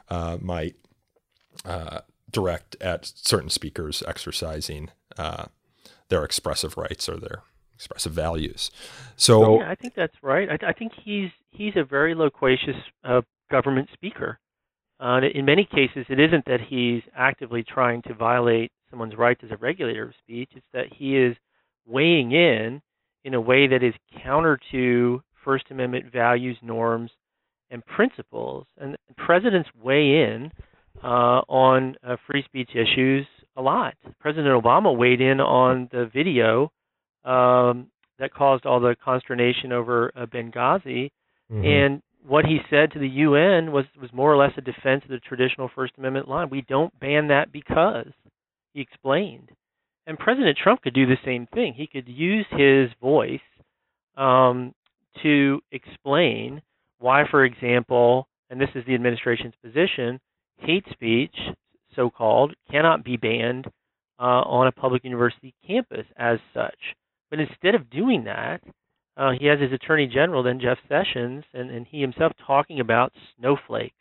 [SPEAKER 1] uh, might uh, direct at certain speakers exercising uh, their expressive rights or their expressive values. So
[SPEAKER 2] yeah, I think that's right. I, I, think he's he's a very loquacious uh, government speaker. Uh, in many cases, it isn't that he's actively trying to violate someone's rights as a regulator of speech. It's that he is weighing in in a way that is counter to First Amendment values, norms, and principles. And presidents weigh in uh, on uh, free speech issues a lot. President Obama weighed in on the video um, that caused all the consternation over uh, Benghazi, mm-hmm. and what he said to the UN was was more or less a defense of the traditional First Amendment line. We don't ban that because he explained. And President Trump could do the same thing. He could use his voice um, to explain why, for example, and this is the administration's position, hate speech, so called, cannot be banned uh, on a public university campus as such. But instead of doing that, uh, he has his attorney general, then Jeff Sessions, and, and he himself talking about snowflakes,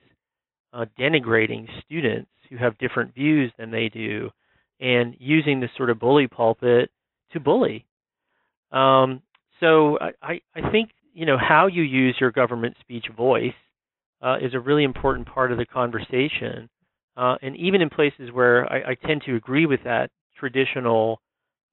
[SPEAKER 2] uh, denigrating students who have different views than they do, and using this sort of bully pulpit to bully. Um, so I, I think you know how you use your government speech voice uh, is a really important part of the conversation. Uh, and even in places where I, I, tend to agree with that traditional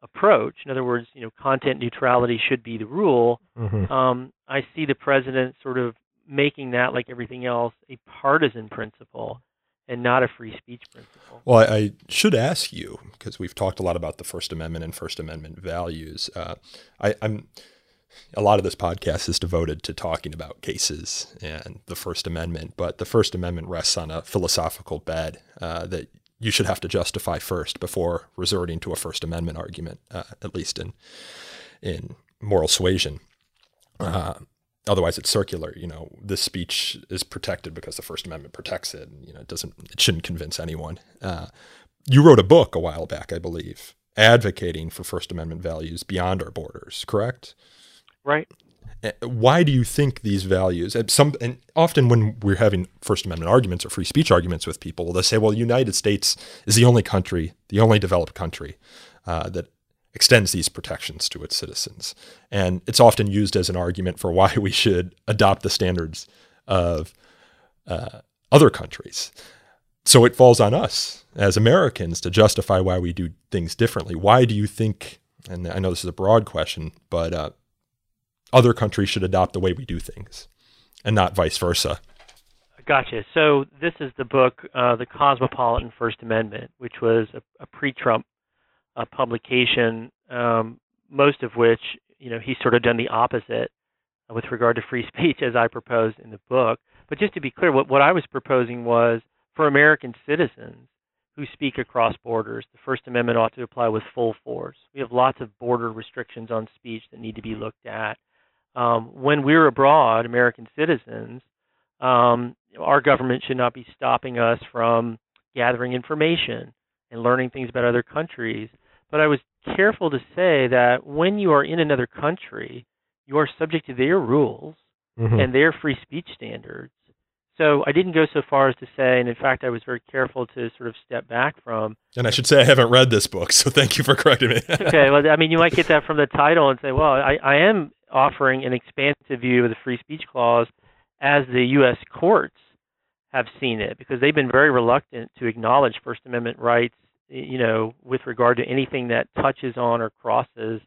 [SPEAKER 2] approach, in other words, you know, content neutrality should be the rule. Mm-hmm. Um, I see the president sort of making that, like everything else, a partisan principle and not a free speech principle.
[SPEAKER 1] Well, I, I should ask you because we've talked a lot about the First Amendment and First Amendment values. Uh, I, I'm a lot of this podcast is devoted to talking about cases and the First Amendment, but the First Amendment rests on a philosophical bed uh, that you should have to justify first before resorting to a First Amendment argument, uh, at least in in moral suasion. Uh, otherwise, it's circular. You know, this speech is protected because the First Amendment protects it. And, you know, it doesn't. It shouldn't convince anyone. Uh, you wrote a book a while back, I believe, advocating for First Amendment values beyond our borders. Correct?
[SPEAKER 2] Right.
[SPEAKER 1] Eh, why do you think these values? And some and often when we're having First Amendment arguments or free speech arguments with people, they'll say, "Well, the United States is the only country, the only developed country uh, that extends these protections to its citizens," and it's often used as an argument for why we should adopt the standards of uh, other countries. So it falls on us as Americans to justify why we do things differently. Why do you think? And I know this is a broad question, but uh, other countries should adopt the way we do things and not vice versa.
[SPEAKER 2] Gotcha. So this is the book, uh, The Cosmopolitan First Amendment, which was a, a pre-Trump uh, publication, um, most of which, you know, he's sort of done the opposite with regard to free (laughs) speech as I proposed in the book. But just to be clear, what, what I was proposing was for American citizens who speak across borders, the First Amendment ought to apply with full force. We have lots of border restrictions on speech that need to be looked at um, when we're abroad, American citizens, um, our government should not be stopping us from gathering information and learning things about other countries. But I was careful to say that when you are in another country, you are subject to their rules mm-hmm. and their free speech standards. So I didn't go so far as to say, and in fact, I was very careful to sort of step back from.
[SPEAKER 1] And I should say I haven't read this book, so thank you for correcting me.
[SPEAKER 2] okay, well, I mean, you might get that from the title and say, well, I, I am offering an expansive view of the free speech clause as the U.S. courts have seen it, because they've been very reluctant to acknowledge First Amendment rights, you know, with regard to anything that touches on or crosses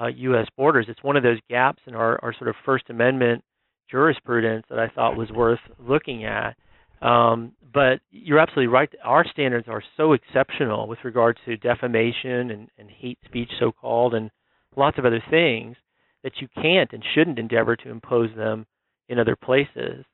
[SPEAKER 2] uh, U.S. borders. It's one of those gaps in our, our sort of First Amendment jurisprudence that I thought was worth looking at. Um, but you're absolutely right. Our standards are so exceptional with regard to defamation and, and hate speech, so called, and lots of other things that you can't and shouldn't endeavor to impose them in other places.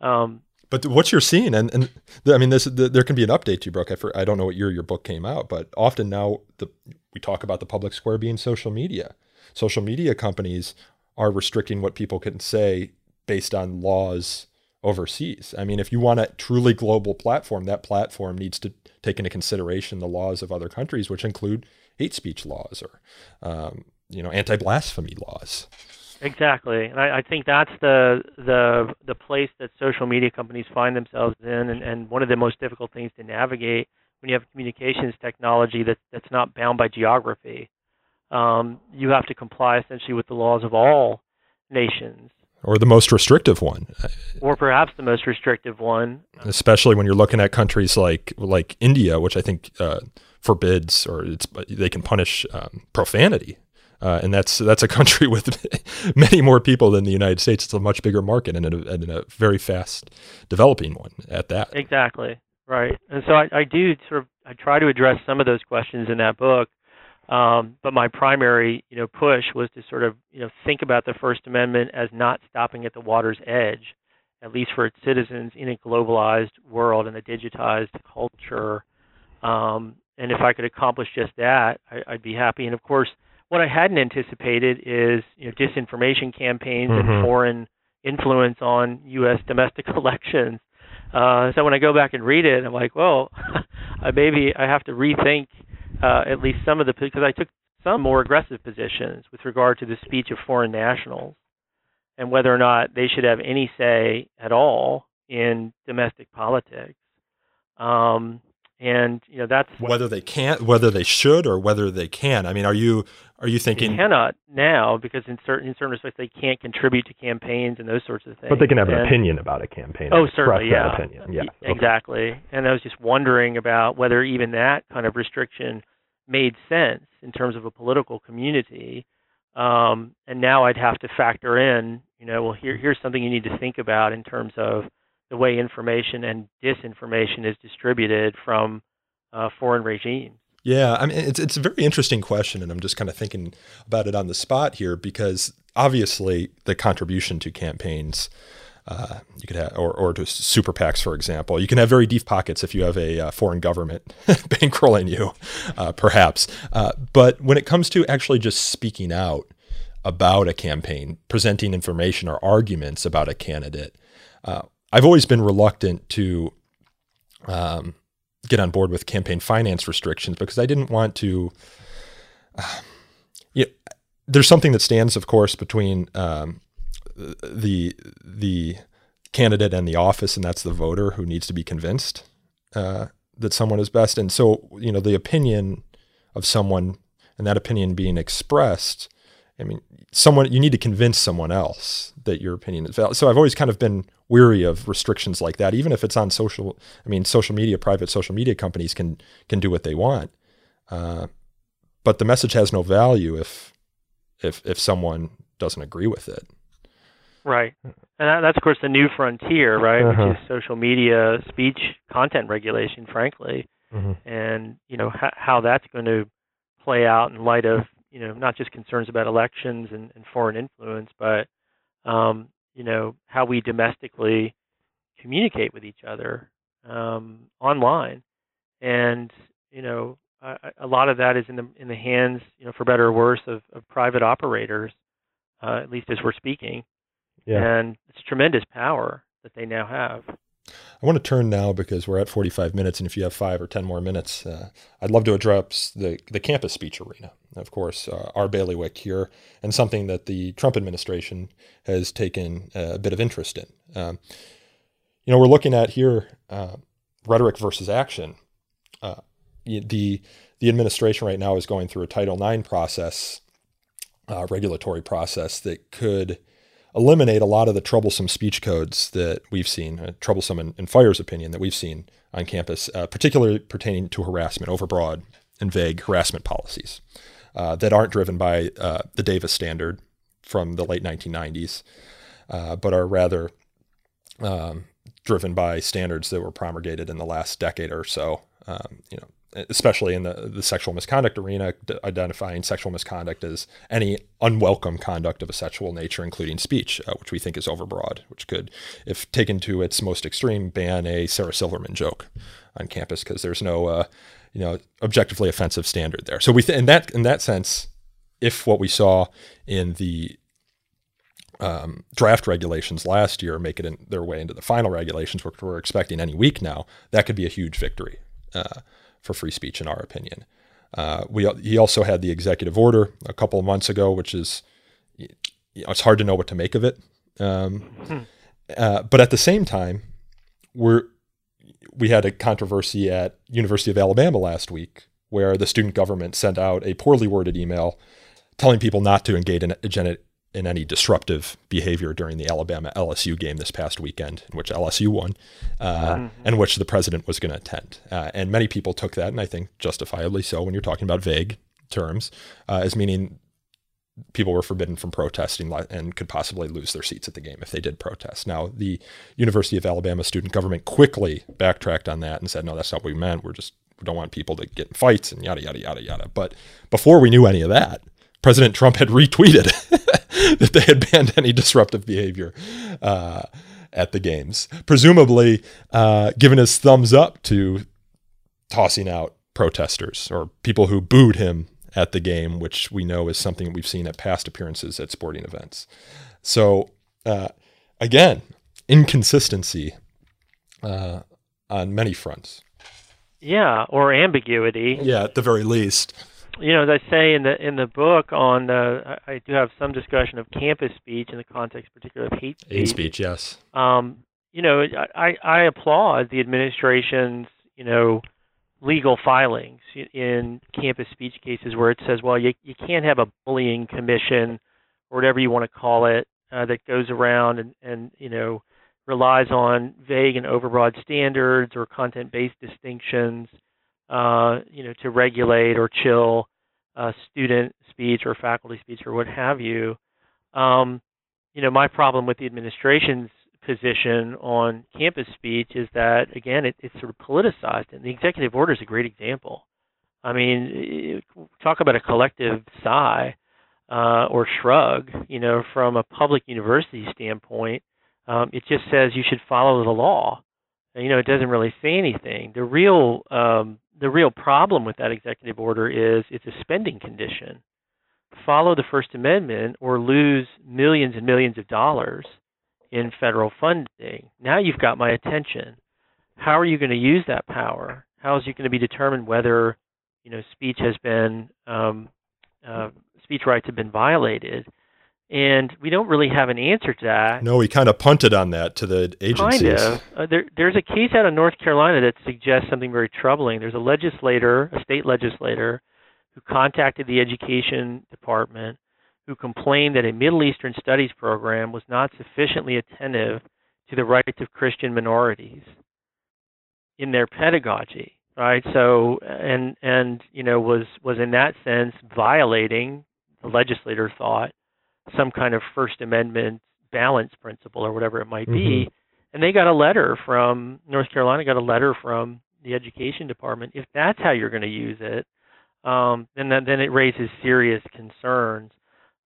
[SPEAKER 2] Um,
[SPEAKER 1] but what you're seeing, and, and the, I mean, this the, there can be an update to you, Brooke. I, for, I don't know what year your book came out, but often now the, we talk about the public square being social media. Social media companies are restricting what people can say based on laws overseas. I mean, if you want a truly global platform, that platform needs to take into consideration the laws of other countries, which include hate speech laws or um, you know anti-blasphemy laws.
[SPEAKER 2] Exactly, and I, I, think that's the the the place that social media companies find themselves in, and, and one of the most difficult things to navigate when you have communications technology that that's not bound by geography. Um, you have to comply essentially with the laws of all nations,
[SPEAKER 1] or the most restrictive one,
[SPEAKER 2] or perhaps the most restrictive one.
[SPEAKER 1] Especially when you're looking at countries like like India, which I think uh, forbids or it's they can punish um, profanity Uh, and that's that's a country (laughs) with many more people than the United States. It's a much bigger market and a, and a very fast developing one at that.
[SPEAKER 2] Exactly right. And so I, I do sort of I try to address some of those questions in that book. Um, but my primary, you know, push was to sort of, you know, think about the First Amendment as not stopping at the water's edge, at least for its citizens in a globalized world and a digitized culture. Um, and if I could accomplish just that, I, would be happy. And of course, what I hadn't anticipated is, you know, disinformation campaigns mm-hmm. and foreign influence on U.S. domestic (laughs) elections. Uh, so when I go back and read it, I'm like, well, (laughs) maybe I have to rethink uh, at least some of the because I took some more aggressive positions with regard to the speech of foreign nationals and whether or not they should have any say at all in domestic politics. Um, and you know that's
[SPEAKER 1] whether they can't, whether they should, or whether they can. I mean, are you are you thinking
[SPEAKER 2] they cannot now because in certain in certain respects they can't contribute to campaigns and those sorts of things.
[SPEAKER 3] But they can have
[SPEAKER 2] and,
[SPEAKER 3] an opinion about a campaign.
[SPEAKER 2] Oh, certainly, yeah,
[SPEAKER 3] opinion. yeah,
[SPEAKER 2] exactly. Okay. And I was just wondering about whether even that kind of restriction made sense in terms of a political community. Um, and now I'd have to factor in, you know, well, here, here's something you need to think about in terms of the way information and disinformation is distributed from uh, foreign regimes.
[SPEAKER 1] Yeah, I mean, it's it's a very interesting question, and I'm just kind of thinking about it on the spot here because obviously the contribution to campaigns uh, you could have, or, or to super PACs, for example. You can have very deep pockets if you have a uh, foreign government (laughs) bankrolling you, uh, perhaps. Uh, but when it comes to actually just speaking out about a campaign, presenting information or arguments about a candidate, uh, I've always been reluctant to um, get on board with campaign finance restrictions because I didn't want to. Uh, you know, there's something that stands, of course, between um, the the candidate and the office, and that's the voter who needs to be convinced uh, that someone is best. And so, you know, the opinion of someone and that opinion being expressed. I mean, someone you need to convince someone else that your opinion is valid. So I've always kind of been weary of restrictions like that, even if it's on social. I mean, social media, private social media companies can can do what they want, uh, but the message has no value if if if someone doesn't agree with it.
[SPEAKER 2] Right. And that, that's, of course, the new frontier, right, uh-huh. which is social media speech content regulation, frankly. Mm-hmm. And, you know, ha- how that's going to play out in light of, you know, not just concerns about elections and, and foreign influence, but, um, you know, how we domestically communicate with each other um, online. And, you know, a, a lot of that is in the in the hands, you know, for better or worse, of, of private operators, uh, at least as we're speaking. Yeah. And it's tremendous power that they now have.
[SPEAKER 1] I want to turn now because we're at 45 minutes, and if you have five or 10 more minutes, uh, I'd love to address the, the campus speech arena. Of course, uh, our bailiwick here, and something that the Trump administration has taken a bit of interest in. Um, you know, we're looking at here uh, rhetoric versus action. Uh, the the administration right now is going through a Title IX process, uh, regulatory process that could eliminate a lot of the troublesome speech codes that we've seen, uh, troublesome in, in, FIRE's opinion that we've seen on campus, uh, particularly pertaining to harassment, overbroad and vague harassment policies uh, that aren't driven by uh, the Davis standard from the late 1990s, uh, but are rather um, driven by standards that were promulgated in the last decade or so. Um, you know, especially in the, the sexual misconduct arena, identifying sexual misconduct as any unwelcome conduct of a sexual nature, including speech, uh, which we think is overbroad, which could, if taken to its most extreme, ban a Sarah Silverman joke on campus because there's no, uh, you know, objectively offensive standard there. So we, th- in that in that sense, if what we saw in the um, draft regulations last year make it in their way into the final regulations, which we're expecting any week now, that could be a huge victory. Uh, for free speech, in our opinion. Uh, we he also had the executive order a couple of months ago, which is you know, it's hard to know what to make of it. Um, hmm. uh, but at the same time, we're we had a controversy at University of Alabama last week where the student government sent out a poorly worded email telling people not to engage in, in any disruptive behavior during the Alabama LSU game this past weekend, in which LSU won, uh, mm-hmm. and which the president was going to attend. Uh, and many people took that, and I think justifiably so, when you're talking about vague terms, uh, as meaning people were forbidden from protesting and could possibly lose their seats at the game if they did protest. Now, the University of Alabama student government quickly backtracked on that and said, no, that's not what we meant. We're just, we don't want people to get in fights and yada, yada, yada, yada. But before we knew any of that, President Trump had (laughs) retweeted (laughs) that they had banned any disruptive behavior uh, at the games, presumably uh, given his thumbs up to tossing out protesters or people who booed him at the game, which we know is something we've seen at past appearances at sporting events. So, uh, again, inconsistency uh, on many fronts.
[SPEAKER 2] Yeah, or ambiguity.
[SPEAKER 1] Yeah, at the very least.
[SPEAKER 2] You know, as I say in the in the book on uh, I do have some discussion of campus speech in the context, particularly of hate speech.
[SPEAKER 1] Hate speech, yes.
[SPEAKER 2] Um, you know, I I applaud the administration's you know legal filings in campus speech cases where it says, well, you you can't have a bullying commission or whatever you want to call it uh, that goes around and and you know relies on vague and overbroad standards or content-based distinctions, uh, you know, to regulate or chill uh, student speech or faculty speech or what have you. Um, you know, my problem with the administration's position on campus speech is that again it, it's sort of politicized and the executive order is a great example. I mean talk about a collective sigh uh, or shrug you know from a public university standpoint um, it just says you should follow the law. You know it doesn't really say anything. The real um, the real problem with that executive order is it's a spending condition follow the first amendment or lose millions and millions of dollars in federal funding. Now you've got my attention. How are you going to use that power? How is it going to be determined whether you know speech has been um, uh, speech rights have been violated? And we don't really have an answer to that.
[SPEAKER 1] No, we kind of punted on that to the agencies.
[SPEAKER 2] Kind of. Uh, there, there's a case out of North Carolina that suggests something very troubling. There's a legislator, a state legislator, who contacted the education department who complained that a Middle Eastern studies program was not sufficiently attentive to the rights of Christian minorities in their pedagogy, right? So and and you know was was in that sense violating the legislator thought some kind of First Amendment balance principle or whatever it might be. Mm-hmm. And they got a letter from North Carolina got a letter from the education department. If that's how you're going to use it, um, then then it raises serious concerns.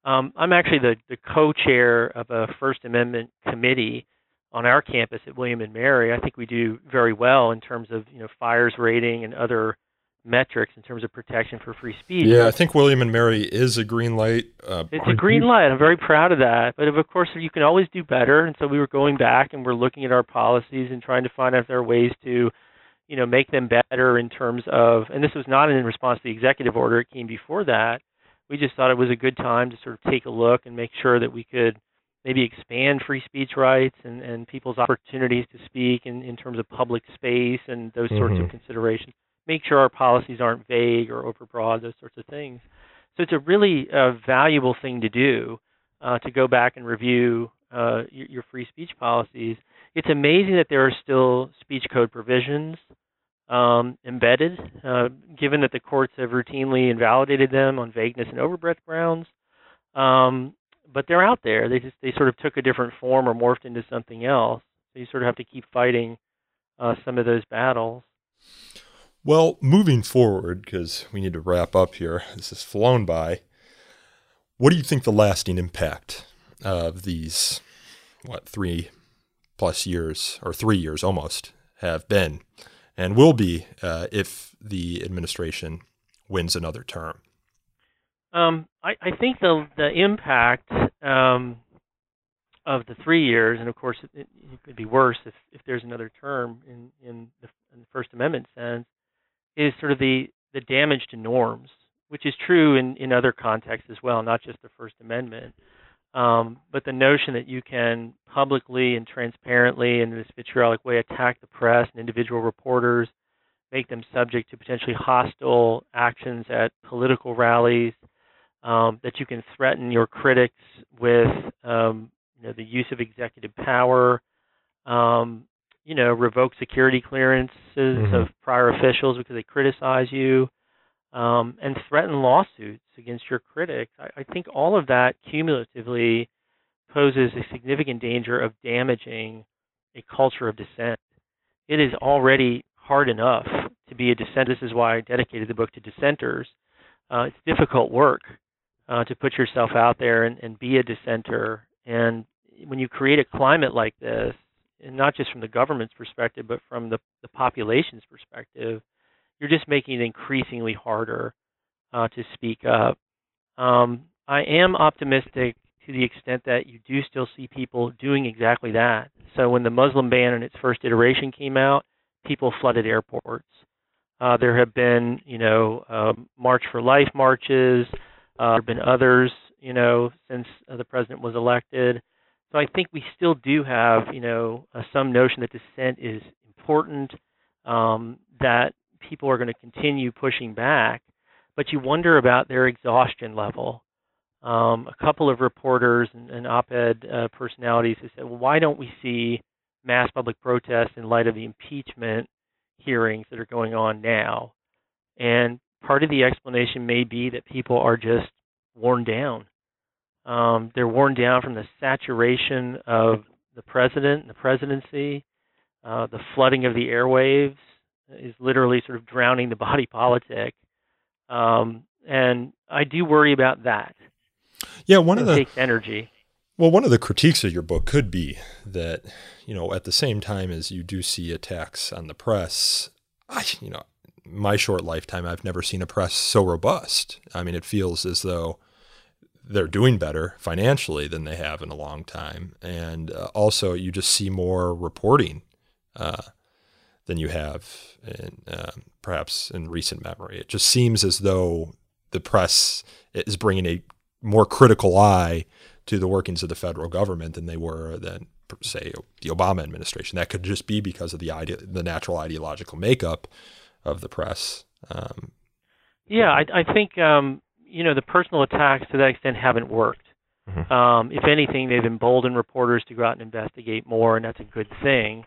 [SPEAKER 2] Um, I'm actually the, the co-chair of a First Amendment committee on our campus at William and Mary. I think we do very well in terms of you know FIRE's rating and other metrics in terms of protection for free speech.
[SPEAKER 1] Yeah, I think William and Mary is a green light.
[SPEAKER 2] Uh, it's a green light. I'm very proud of that. But of course, you can always do better. And so we were going back and we're looking at our policies and trying to find out if there are ways to, you know, make them better in terms of. And this was not in response to the executive order. It came before that we just thought it was a good time to sort of take a look and make sure that we could maybe expand free speech rights and, and people's opportunities to speak in, in terms of public space and those mm-hmm. sorts of mm-hmm. considerations. Make sure our policies aren't vague or overbroad, those sorts of things. So it's a really uh, valuable thing to do uh, to go back and review uh, your, your free speech policies. It's amazing that there are still speech code provisions um, embedded, uh, given that the courts have routinely invalidated them on vagueness and overbreadth grounds. Um, but they're out there. They just they sort of took a different form or morphed into something else. So you sort of have to keep fighting uh, some of those battles.
[SPEAKER 1] Well, moving forward, because we need to wrap up here. This has flown by. What do you think the lasting impact of these, what, three plus years, or three years almost, have been and will be uh, if the administration wins another term?
[SPEAKER 2] Um, I, I, think the the impact um, of the three years, and of course it, it, could be worse if, if there's another term in in the, in the First Amendment sense, is sort of the the damage to norms, which is true in in other contexts as well, not just the First Amendment. Um, but the notion that you can publicly and transparently in this vitriolic way attack the press and individual reporters, make them subject to potentially hostile actions at political rallies, um, that you can threaten your critics with um, you know, the use of executive power, um, you know, revoke security clearances mm-hmm. of prior officials because they criticize you, um, and threaten lawsuits against your critics. I, I think all of that cumulatively poses a significant danger of damaging a culture of dissent. It is already hard enough to be a dissent. This is why I dedicated the book to dissenters. Uh, it's difficult work uh, to put yourself out there and, and be a dissenter. And when you create a climate like this, and not just from the government's perspective, but from the, the population's perspective, you're just making it increasingly harder uh, to speak up. Um, I am optimistic to the extent that you do still see people doing exactly that. So when the Muslim ban in its first iteration came out, people flooded airports. Uh, there have been, you know, um, March for Life marches. Uh, there have been others, you know, since uh, the president was elected. So I think we still do have, you know, uh, some notion that dissent is important, um, that people are going to continue pushing back, but you wonder about their exhaustion level. Um, a couple of reporters and, and op-ed uh, personalities have said, "Well, why don't we see mass public protests in light of the impeachment hearings that are going on now?" And part of the explanation may be that people are just worn down. Um, they're worn down from the saturation of the president and the presidency, uh, the flooding of the airwaves, is literally sort of drowning the body politic. Um, and I do worry about that.
[SPEAKER 1] Yeah, one it of the
[SPEAKER 2] takes energy.
[SPEAKER 1] Well, one of the critiques of your book could be that, you know, at the same time as you do see attacks on the press, I, you know, my short lifetime, I've never seen a press so robust. I mean, it feels as though they're doing better financially than they have in a long time, and uh, also you just see more reporting. Uh, than you have in uh, perhaps in recent memory. It just seems as though the press is bringing a more critical eye to the workings of the federal government than they were than say the Obama administration. That could just be because of the idea, the natural ideological makeup of the press. Um,
[SPEAKER 2] yeah, I, I think um, you know the personal attacks to that extent haven't worked. Mm-hmm. Um, if anything, they've emboldened reporters to go out and investigate more, and that's a good thing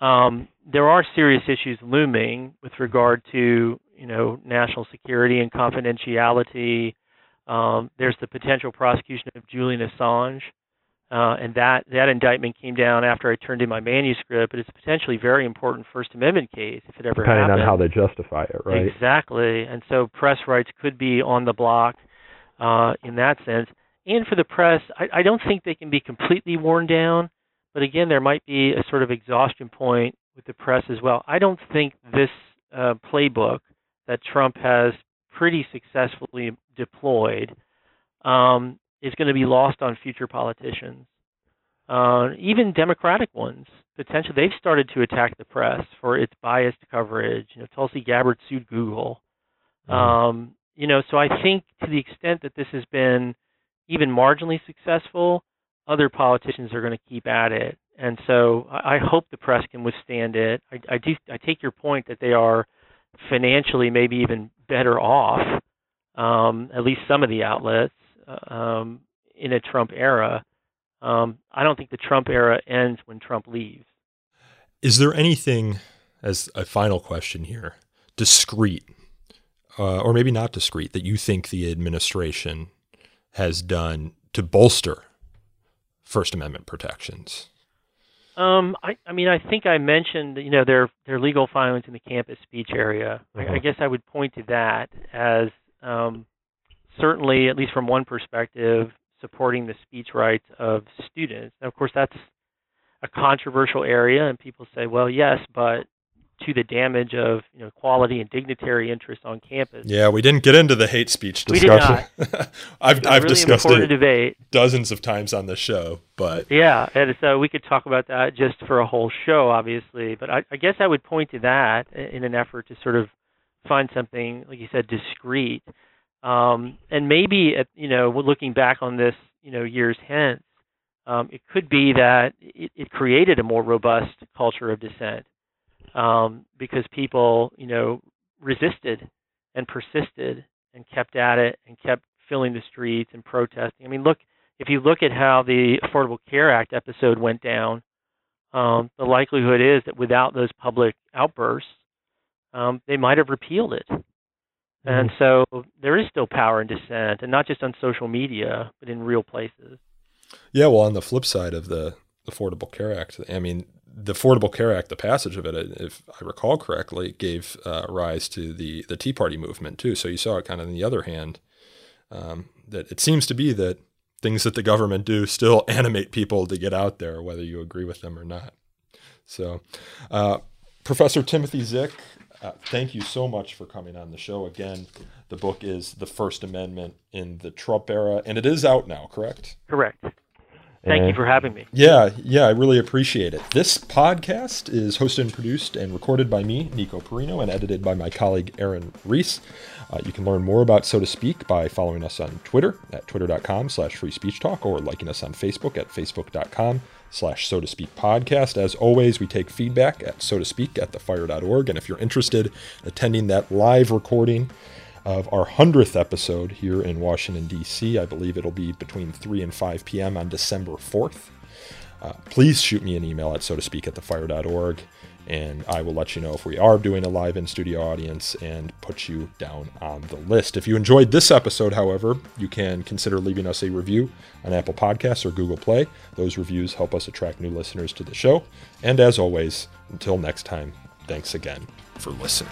[SPEAKER 2] um, there are serious issues looming with regard to you know national security and confidentiality. Um, there's the potential prosecution of Julian Assange, uh, and that that indictment came down after I turned in my manuscript. But it's a potentially very important First Amendment case if it ever
[SPEAKER 3] depending
[SPEAKER 2] happened.
[SPEAKER 3] on how they justify it, right?
[SPEAKER 2] Exactly, and so press rights could be on the block uh, in that sense. And for the press, I, I don't think they can be completely worn down but again, there might be a sort of exhaustion point with the press as well. I don't think this uh, playbook that Trump has pretty successfully deployed um, is going to be lost on future politicians, uh, even Democratic ones. Potentially, they've started to attack the press for its biased coverage. You know, Tulsi Gabbard sued Google. Mm-hmm. Um, you know, so I think to the extent that this has been even marginally successful, other politicians are going to keep at it. And so I hope the press can withstand it. I, I do. I take your point that they are financially maybe even better off, um, at least some of the outlets um, in a Trump era. Um, I don't think the Trump era ends when Trump leaves.
[SPEAKER 1] Is there anything, as a final question here, discreet, uh, or maybe not discreet, that you think the administration has done to bolster First Amendment protections?
[SPEAKER 2] Um, I, I mean, I think I mentioned, you know, their their legal filings in the campus speech area. I, I uh-huh. guess I would point to that as um, certainly, at least from one perspective, supporting the speech rights of students. Now, of course, that's a controversial area, and people say, well, yes, but to the damage of you know quality and dignitary interests on campus.
[SPEAKER 1] Yeah, we didn't get into the hate speech discussion.
[SPEAKER 2] We did not. (laughs)
[SPEAKER 1] I've I've
[SPEAKER 2] really
[SPEAKER 1] discussed it
[SPEAKER 2] debate.
[SPEAKER 1] dozens of times on the show, but
[SPEAKER 2] yeah, and so we could talk about that just for a whole show, obviously. But I, I guess I would point to that in an effort to sort of find something, like you said, discreet, um, and maybe at, you know looking back on this, you know, years hence. Um, it could be that it, it created a more robust culture of dissent um, because people, you know, resisted and persisted and kept at it and kept filling the streets and protesting. I mean, look, if you look at how the Affordable Care Act episode went down, um, the likelihood is that without those public outbursts, um, they might have repealed it. And so there is still power in dissent, and not just on social media, but in real places.
[SPEAKER 1] Yeah, well, on the flip side of the Affordable Care Act, I mean, the Affordable Care Act, the passage of it, if I recall correctly, gave uh, rise to the the Tea Party movement too. So you saw it kind of on the other hand um, that it seems to be that things that the government do still (laughs) animate people to get out there, whether you agree with them or not. So, uh, Professor Timothy Zick, uh, thank you so much for coming on the show again. The book is The First Amendment in the Trump Era, and it is out now, correct?
[SPEAKER 2] Correct. Thank and, you for having me.
[SPEAKER 1] Yeah, yeah, I really appreciate it. This podcast is hosted and produced and recorded by me, Nico Perino, and edited by my colleague Aaron Reese. Uh, you can learn more about So to Speak by following us on Twitter at twitter.com slash free speech talk or liking us on Facebook at facebook.com slash so to speak podcast. As always, we take feedback at so to speak at thefire.org. And if you're interested in attending that live recording of our 100th episode here in Washington, D.C., I believe it'll be between 3 and 5 p.m. on December 4th. Uh, please shoot me an email at so to speak at thefire.org and I will let you know if we are doing a live in studio audience and put you down on the list. If you enjoyed this episode, however, you can consider leaving us a review on Apple Podcasts or Google Play. Those reviews help us attract new listeners to the show. And as always, until next time, thanks again for listening.